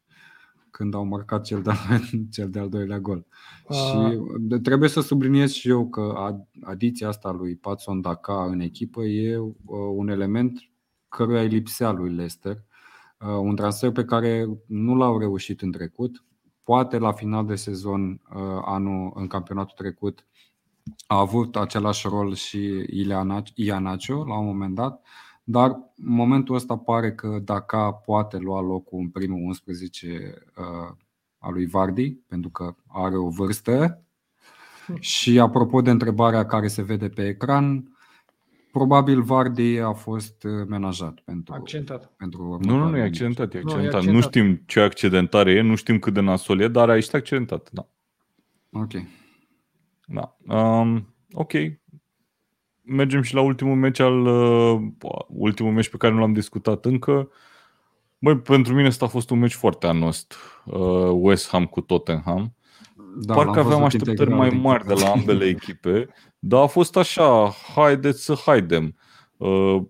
când au marcat cel de-al, cel de-al doilea gol. A... Și trebuie să subliniez și eu că adiția asta lui Patson Daka în echipă e uh, un element căruia îi lipsea lui Leicester. Uh, un transfer pe care nu l-au reușit în trecut, Poate la final de sezon, uh, anul în campionatul trecut, a avut același rol și Ianacio la un moment dat, dar în momentul ăsta pare că dacă poate lua locul în primul 11 uh, al lui Vardy, pentru că are o vârstă. Și apropo de întrebarea care se vede pe ecran, probabil Vardy a fost uh, menajat pentru, Accentat. pentru Nu, nu, următoarele nu, e meciuri. accidentat, e Nu, e accidentat. Nu, accidentat. știm ce accidentare e, nu știm cât de nasol e, dar este accidentat, da. Ok. da. Um, ok. Mergem și la ultimul meci al uh, ultimul meci pe care nu l-am discutat încă. Băi, pentru mine ăsta a fost un meci foarte anost. Uh, West Ham cu Tottenham. Da, Parcă l-am aveam văzut așteptări integral mai din mari de tipul. la ambele echipe, dar a fost așa, haideți să haidem. Uh,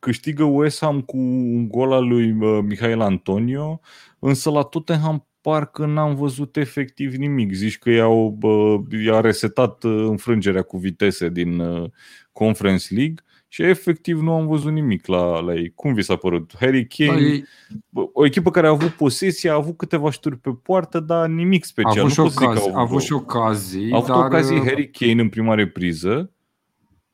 Câștigă West Ham cu un gol al lui uh, Mihail Antonio, însă la Tottenham parcă n-am văzut efectiv nimic. Zici că i-au, bă, i-a resetat uh, înfrângerea cu vitese din uh, Conference League și efectiv nu am văzut nimic la, la ei. Cum vi s-a părut? Harry Da, Kane, ei- bă, o echipă care a avut posesie, a avut câteva șuturi pe poartă, dar nimic A special. avut și nu pot să zic că ocazii, au a avut gol. și ocazii, A avut dar ocazii uh, Harry Kane în prima repriză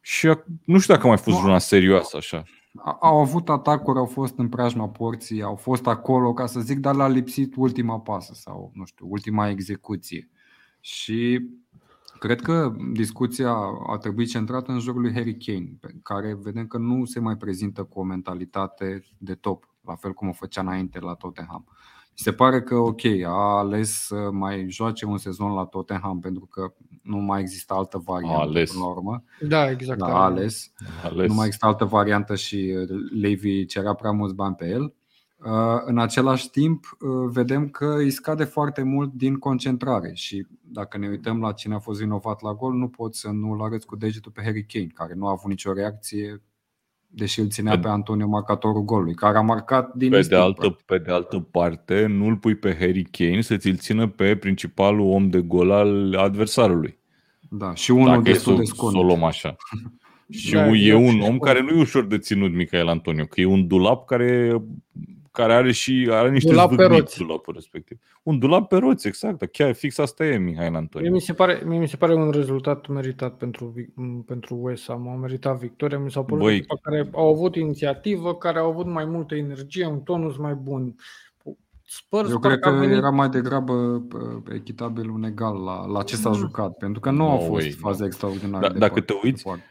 și a, nu știu dacă a mai fost Nu. una serioasă așa. a- au avut atacuri, au fost în preajma porții, au fost acolo, ca să zic, dar le-a lipsit ultima pasă sau, nu știu, ultima execuție. Și cred că discuția a trebuit centrată în jurul lui Harry Kane, pe care vedem că nu se mai prezintă cu o mentalitate de top, la fel cum o făcea înainte la Tottenham. Mi se pare că, ok, a ales să mai joace un sezon la Tottenham pentru că nu mai există altă variantă ales. până la urmă. Da, exact. Da, da. a ales. Ales. Nu mai există altă variantă și uh, Levy cerea prea mulți bani pe el. Uh, În același timp, uh, vedem că îi scade foarte mult din concentrare și dacă ne uităm la cine a fost vinovat la gol, nu poți să nu-l arăți cu degetul pe Harry Kane, care nu a avut nicio reacție, deși îl ținea Pe- pe Antonio marcatorul golului, care a marcat din Pe de, instinct, altă, pe de altă parte, nu-l pui pe Harry Kane să ți-l țină pe principalul om de gol al adversarului. Da, și unul Dacă e destul să, de să o sconit. luăm așa. Și Da, e exact, un și om spun. care nu e ușor de ținut, Michael Antonio, că e un dulap care, care are și are niște Dulap pe zvâgnit roți. dulapul respectiv. Un dulap pe roți, exact. dar Chiar fix asta e Mihail Mie Antonio. mi, se pare, mie mi se pare un rezultat meritat pentru, vi- m, pentru West Ham. Au meritat victoria. Mi s-au părut Băi. echipa care au avut inițiativă, care au avut mai multă energie, un tonus mai bun. Spurs Eu cred parcă a că venit... era mai degrabă uh, echitabil un egal la, la ce s-a Mm. jucat, pentru că nu No a fost way, faze no. extraordinare. Da- de dacă foarte- te uiți, de foarte.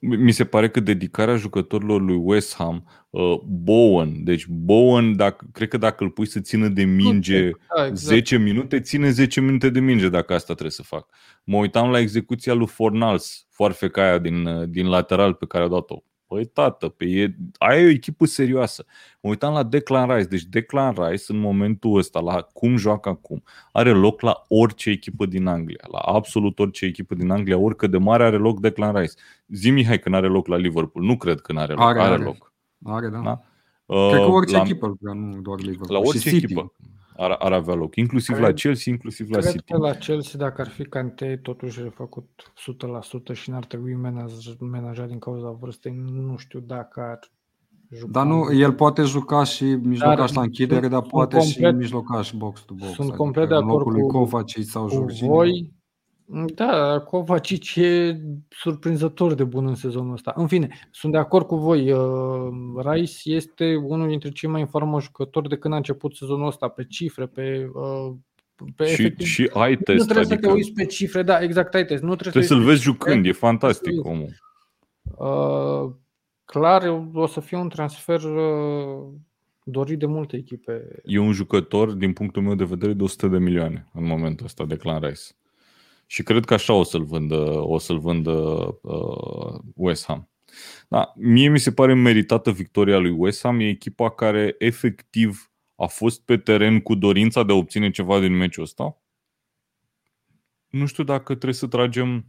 Mi se pare că dedicarea jucătorilor lui West Ham, uh, Bowen, deci Bowen, dacă, cred că dacă îl pui să țină de minge Da, exact. 10 minute, ține 10 minute de minge dacă asta trebuie să fac. Mă uitam la execuția lui Fornals, foarfeca aia din, uh, din lateral pe care a dat-o. Păi tată, pe e, aia e o echipă serioasă. Mă uitam la Declan Rice. Deci Declan Rice în momentul ăsta, la cum joacă acum, are loc la orice echipă din Anglia. La absolut orice echipă din Anglia, oricât de mare are loc Declan Rice. Zi Mihai că n-are loc la Liverpool. Nu cred că n-are loc. Are, Are, are. loc. Are, da. Da? Cred că Uh, orice la, echipă îl vrea, nu doar Liverpool. La Și orice City. echipă ar, ar avea loc. Inclusiv Cred- la Chelsea, inclusiv la Cred City. că la Chelsea, dacă ar fi Cante, totuși e făcut 100% și n-ar trebui menaj- menajat din cauza vârstei. Nu știu dacă ar juca. Dar nu, el poate juca și mijlocaș Dar la închidere, sunt- dar sunt poate și complet- mijlocaș box to box. sunt complet de în acord locul lui cu- Kovacic sau cu Jorginho. voi. Da, Kovacic e surprinzător de bun în sezonul ăsta. În fine, sunt de acord cu voi. uh, Rice este unul dintre cei mai în formă jucători de când a început sezonul ăsta, pe cifre, pe, uh, pe Și, efectiv. și ai nu test, trebuie să adică te uiți pe cifre, da, exact, ai test. Nu trebuie, trebuie să să-l te vezi jucând, e fantastic Trebuie să- omul. Uh, clar, o să fie un transfer uh, dorit de multe echipe. E un jucător, din punctul meu de vedere, de 100 de milioane în momentul ăsta, Declan Rice. Și cred că așa o să-l vândă, o să-l vândă uh, West Ham. Da, mie mi se pare meritată victoria lui West Ham. E echipa care efectiv a fost pe teren cu dorința de a obține ceva din meciul ăsta. Nu știu dacă trebuie să tragem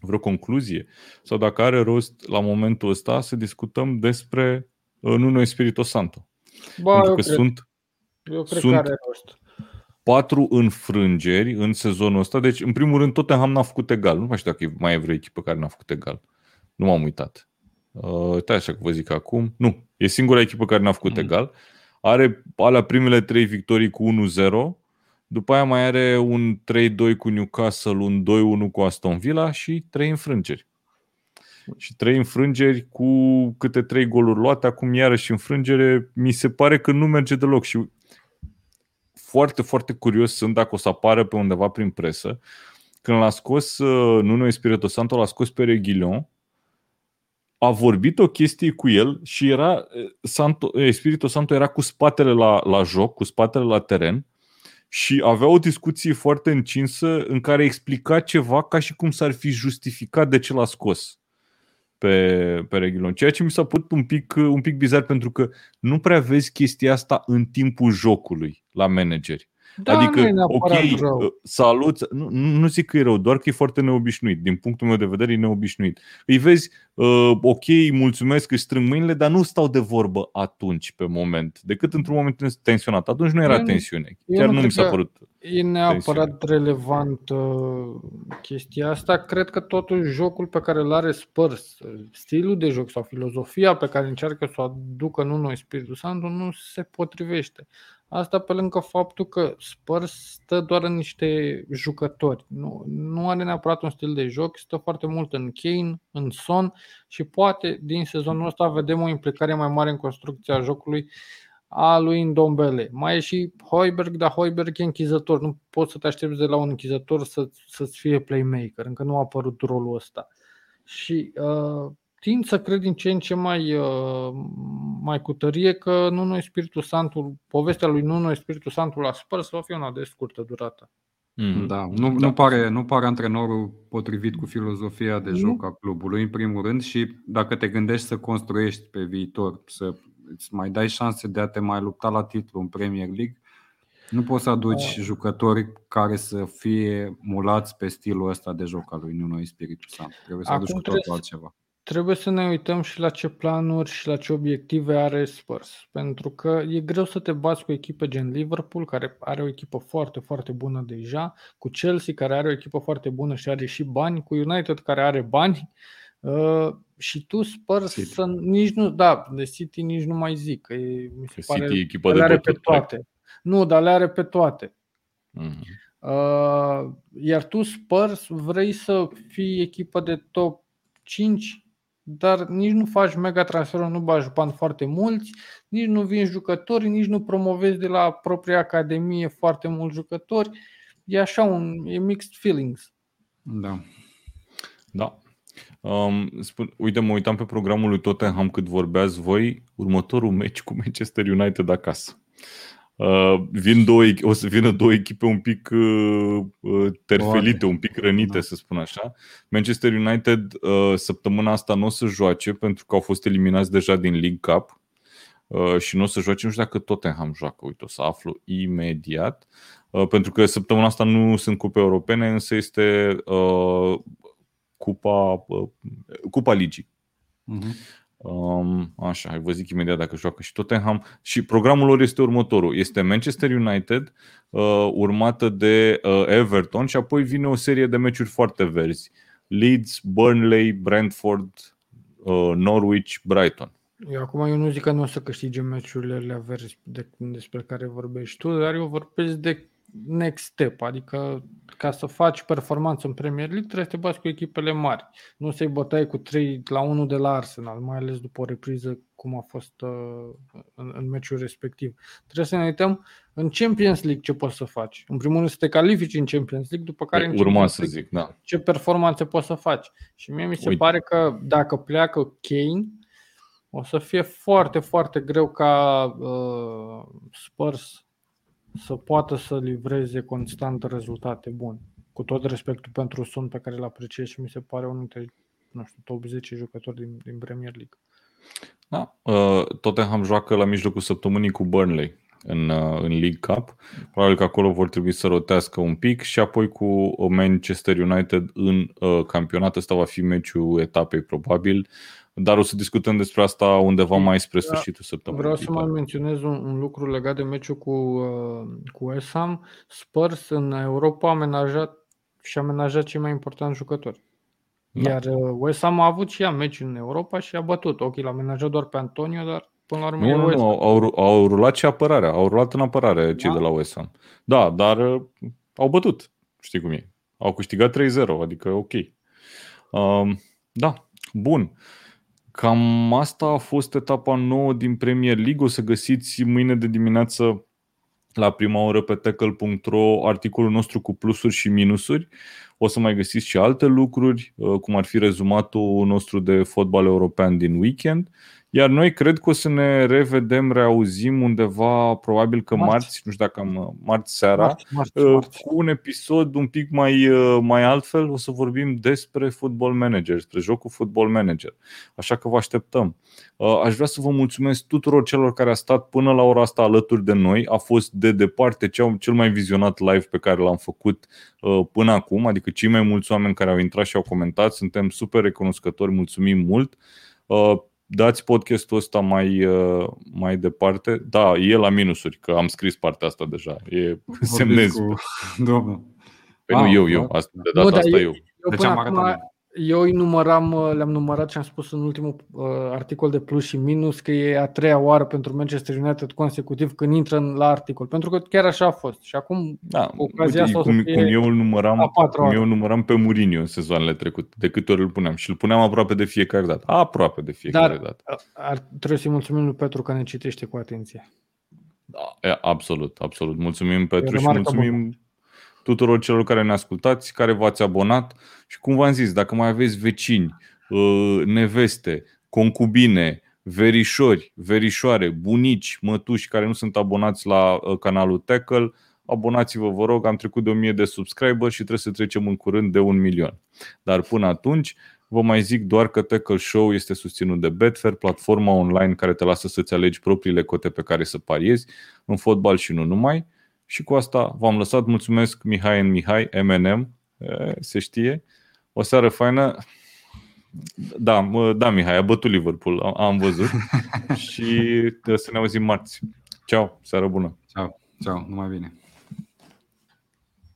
vreo concluzie sau dacă are rost la momentul ăsta să discutăm despre uh, Nuno Espirito Santo. Ba, Pentru eu că cred, sunt eu cred sunt- că are rost. Patru înfrângeri în sezonul ăsta. Deci, în primul rând, Tottenham n-a făcut egal. Nu mai știu dacă e- mai e vreo echipă care n-a făcut egal. Nu m-am uitat. Uh, uite așa că vă zic acum. Nu, e singura echipă care n-a făcut Mhm. egal. Are alea primele trei victorii cu 1-0. După aia mai are un 3-2 cu Newcastle, un 2-1 cu Aston Villa și trei înfrângeri. Și trei înfrângeri cu câte trei goluri luate, acum iarăși înfrângere, mi se pare că nu merge deloc și foarte, foarte curios sunt dacă o să apară pe undeva prin presă. Când l-a scos uh, Nuno Espirito Santo, l-a scos pe Reguilon a vorbit o chestie cu el și era Santo, Espirito Santo era cu spatele la, la joc, cu spatele la teren și avea o discuție foarte încinsă în care explica ceva ca și cum s-ar fi justificat de ce l-a scos pe, pe Reghilon. Ceea ce mi s-a părut un pic, un pic bizar pentru că nu prea vezi chestia asta în timpul jocului la manageri. Da, adică, nu e ok, neapărat rău. salut, nu, nu zic că e rău, doar că e foarte neobișnuit. Din punctul meu de vedere, e neobișnuit. Îi vezi, uh, ok, mulțumesc, îi strâng mâinile, dar nu stau de vorbă atunci, pe moment, decât într-un moment tensionat. Atunci nu era Eu nu- tensiune. eu Chiar nu nu, mi cred s-a că- părut. E neapărat relevant uh, chestia asta. Cred că totuși jocul pe care îl are Spurs, stilul de joc sau filozofia pe care încearcă să o aducă nu noi Spiritul Santu, nu se potrivește. Asta pe lângă faptul că Spurs stă doar în niște jucători. Nu, nu are neapărat un stil de joc, stă foarte mult în Kane, în Son și poate din sezonul ăsta vedem o implicare mai mare în construcția jocului a lui Ndombele. Mai e și Hoiberg, dar Hoiberg e închizător. Nu poți să te aștepți de la un închizător să, să-ți fie playmaker. Încă nu a apărut rolul ăsta. Și uh, tind să cred din ce în ce mai, uh, mai cu tărie că nu noi Spiritul Santul, povestea lui nu noi Spiritul Santul la Spurs va fi una de scurtă durată. Mm. Da, nu, Da. nu, pare, nu pare antrenorul potrivit cu filozofia de Nu. joc a clubului, în primul rând, și dacă te gândești să construiești pe viitor, să îți mai dai șanse de a te mai lupta la titlu în Premier League, nu poți să aduci Da. jucători care să fie mulați pe stilul ăsta de joc al lui Nuno Espiritu Santo. Trebuie să Acum aduci cu trebuie totul să- altceva. Trebuie să ne uităm și la ce planuri și la ce obiective are Spurs. Pentru că e greu să te bați cu echipe gen Liverpool, care are o echipă foarte, foarte bună deja, cu Chelsea, care are o echipă foarte bună și are și bani, cu United, care are bani, uh, și tu Spurs City. să nici nu, da, de City nici nu mai zic, că e, mi se Că pare, City e echipă de le are pe bătut, practic. toate. Nu, dar le are pe toate. Mhm. Uh, iar tu, Spurs, vrei să fii echipă de top 5, dar nici nu faci mega transferuri, nu bagi bani foarte mulți, nici nu vinzi jucători, nici nu promovezi de la propria academie foarte mulți jucători. E așa un e mixed feelings. Da. Da. Um, spun, uite, mă uitam pe programul lui Tottenham cât vorbeați voi, următorul meci cu Manchester United acasă. Uh, vin două, echi- o să vină două echipe un pic uh, uh, terfelite, un pic rănite, Da. să spun așa. Manchester United uh, săptămâna asta nu o să joace pentru că au fost eliminați deja din League Cup uh, și nu o să joace, nu știu dacă Tottenham joacă, uite, o să aflu imediat, uh, pentru că săptămâna asta nu sunt cupe europene, însă este uh, cupa, uh, cupa ligii. Mhm. Um, așa, hai vă zic imediat dacă joacă și Tottenham. Și programul lor este următorul. Este Manchester United, uh, urmată de uh, Everton și apoi vine o serie de meciuri foarte verzi. Leeds, Burnley, Brentford, uh, Norwich, Brighton. Eu acum eu nu zic că nu o să câștige meciurile alea verzi de, despre care vorbești tu, dar eu vorbesc de next step, adică ca să faci performanță în Premier League trebuie să te bați cu echipele mari. Nu să-i bătai cu 3 la 1 de la Arsenal, mai ales după o repriză cum a fost uh, în, în meciul respectiv. Trebuie să ne uităm în Champions League ce poți să faci. În primul rând să te califici în Champions League, după care în Urma Champions să League zic, da. ce performanțe poți să faci. Și mie mi se Uite. pare că dacă pleacă Kane, o să fie foarte, foarte greu ca uh, Spurs să poată să livreze constant rezultate bune. Cu tot respectul pentru Son pe care îl apreciez și mi se pare unul dintre nu știu, top 10 jucători din, din Premier League. Da. Uh, Tottenham joacă la mijlocul săptămânii cu Burnley în, uh, în League Cup. Probabil că acolo vor trebui să rotească un pic și apoi cu Manchester United în uh, campionat. Ăsta va fi meciul etapei probabil, dar o să discutăm despre asta undeva mai spre sfârșitul săptămânii. Vreau să mai viitoare. menționez un, un lucru legat de meciul cu, uh, cu West Ham. Spurs în Europa a amenajat și a amenajat cei mai importanti jucători. Da. Iar uh, West Ham a avut și ea meci în Europa și a bătut. Ok, l-a amenajat doar pe Antonio, dar până la urmă e Nu, nu, West nu, Ham. au, au, au rulat și apărarea, au rulat în apărare cei Da? de la West Ham. Da, dar uh, au bătut, știi cum e. Au câștigat 3-0, adică ok. Um, da, bun. Cam asta a fost etapa nouă din Premier League. O să găsiți mâine de dimineață la prima oră pe tackle.ro articolul nostru cu plusuri și minusuri. O să mai găsiți și alte lucruri, cum ar fi rezumatul nostru de fotbal european din weekend iar noi cred că o să ne revedem, reauzim undeva, probabil că marți, marți nu știu dacă am marți seara, marți, marți, uh, marți. cu un episod un pic mai, uh, mai altfel. O să vorbim despre Football Manager, despre jocul Football Manager. Așa că vă așteptăm. Uh, aș vrea să vă mulțumesc tuturor celor care a stat până la ora asta alături de noi. A fost de departe cel mai vizionat live pe care l-am făcut până acum, adică cei mai mulți oameni care au intrat și au comentat. Suntem super recunoscători, mulțumim mult dați podcastul ăsta mai, uh, mai departe. Da, e la minusuri, că am scris partea asta deja. E semnez. Cu... Domnul. Păi ah, nu, eu, eu. Asta, de data nu, asta eu. eu. eu deci am acum, eu îi număram, uh, le-am numărat și am spus în ultimul uh, articol de plus și minus că e a treia oară pentru Manchester United consecutiv când intră în, la articol. Pentru că chiar așa a fost. Și acum da, ocazia uite, asta cum, cum eu îl număram, cum eu număram pe Mourinho în sezoanele trecute, de câte ori îl puneam. Și îl puneam aproape de fiecare dată. Aproape de fiecare Dar, dată. Ar, trebuie să-i mulțumim lui Petru că ne citește cu atenție. Da, absolut, absolut. Mulțumim Petru și mulțumim bună tuturor celor care ne ascultați, care v-ați abonat și cum v-am zis, dacă mai aveți vecini, uh, neveste, concubine, verișori, verișoare, bunici, mătuși care nu sunt abonați la uh, canalul Tackle, abonați-vă, vă rog, am trecut de 1000 de subscriber și trebuie să trecem în curând de un milion. Dar până atunci, vă mai zic doar că Tackle Show este susținut de Betfair, platforma online care te lasă să-ți alegi propriile cote pe care să pariezi în fotbal și nu numai. Și cu asta v-am lăsat. Mulțumesc Mihai în Mihai, MNM, se știe. O seară faină. Da, da, Mihai, a bătut Liverpool, am văzut. și să ne auzim marți. Ceau, seară bună. Ceau, ceau, numai bine.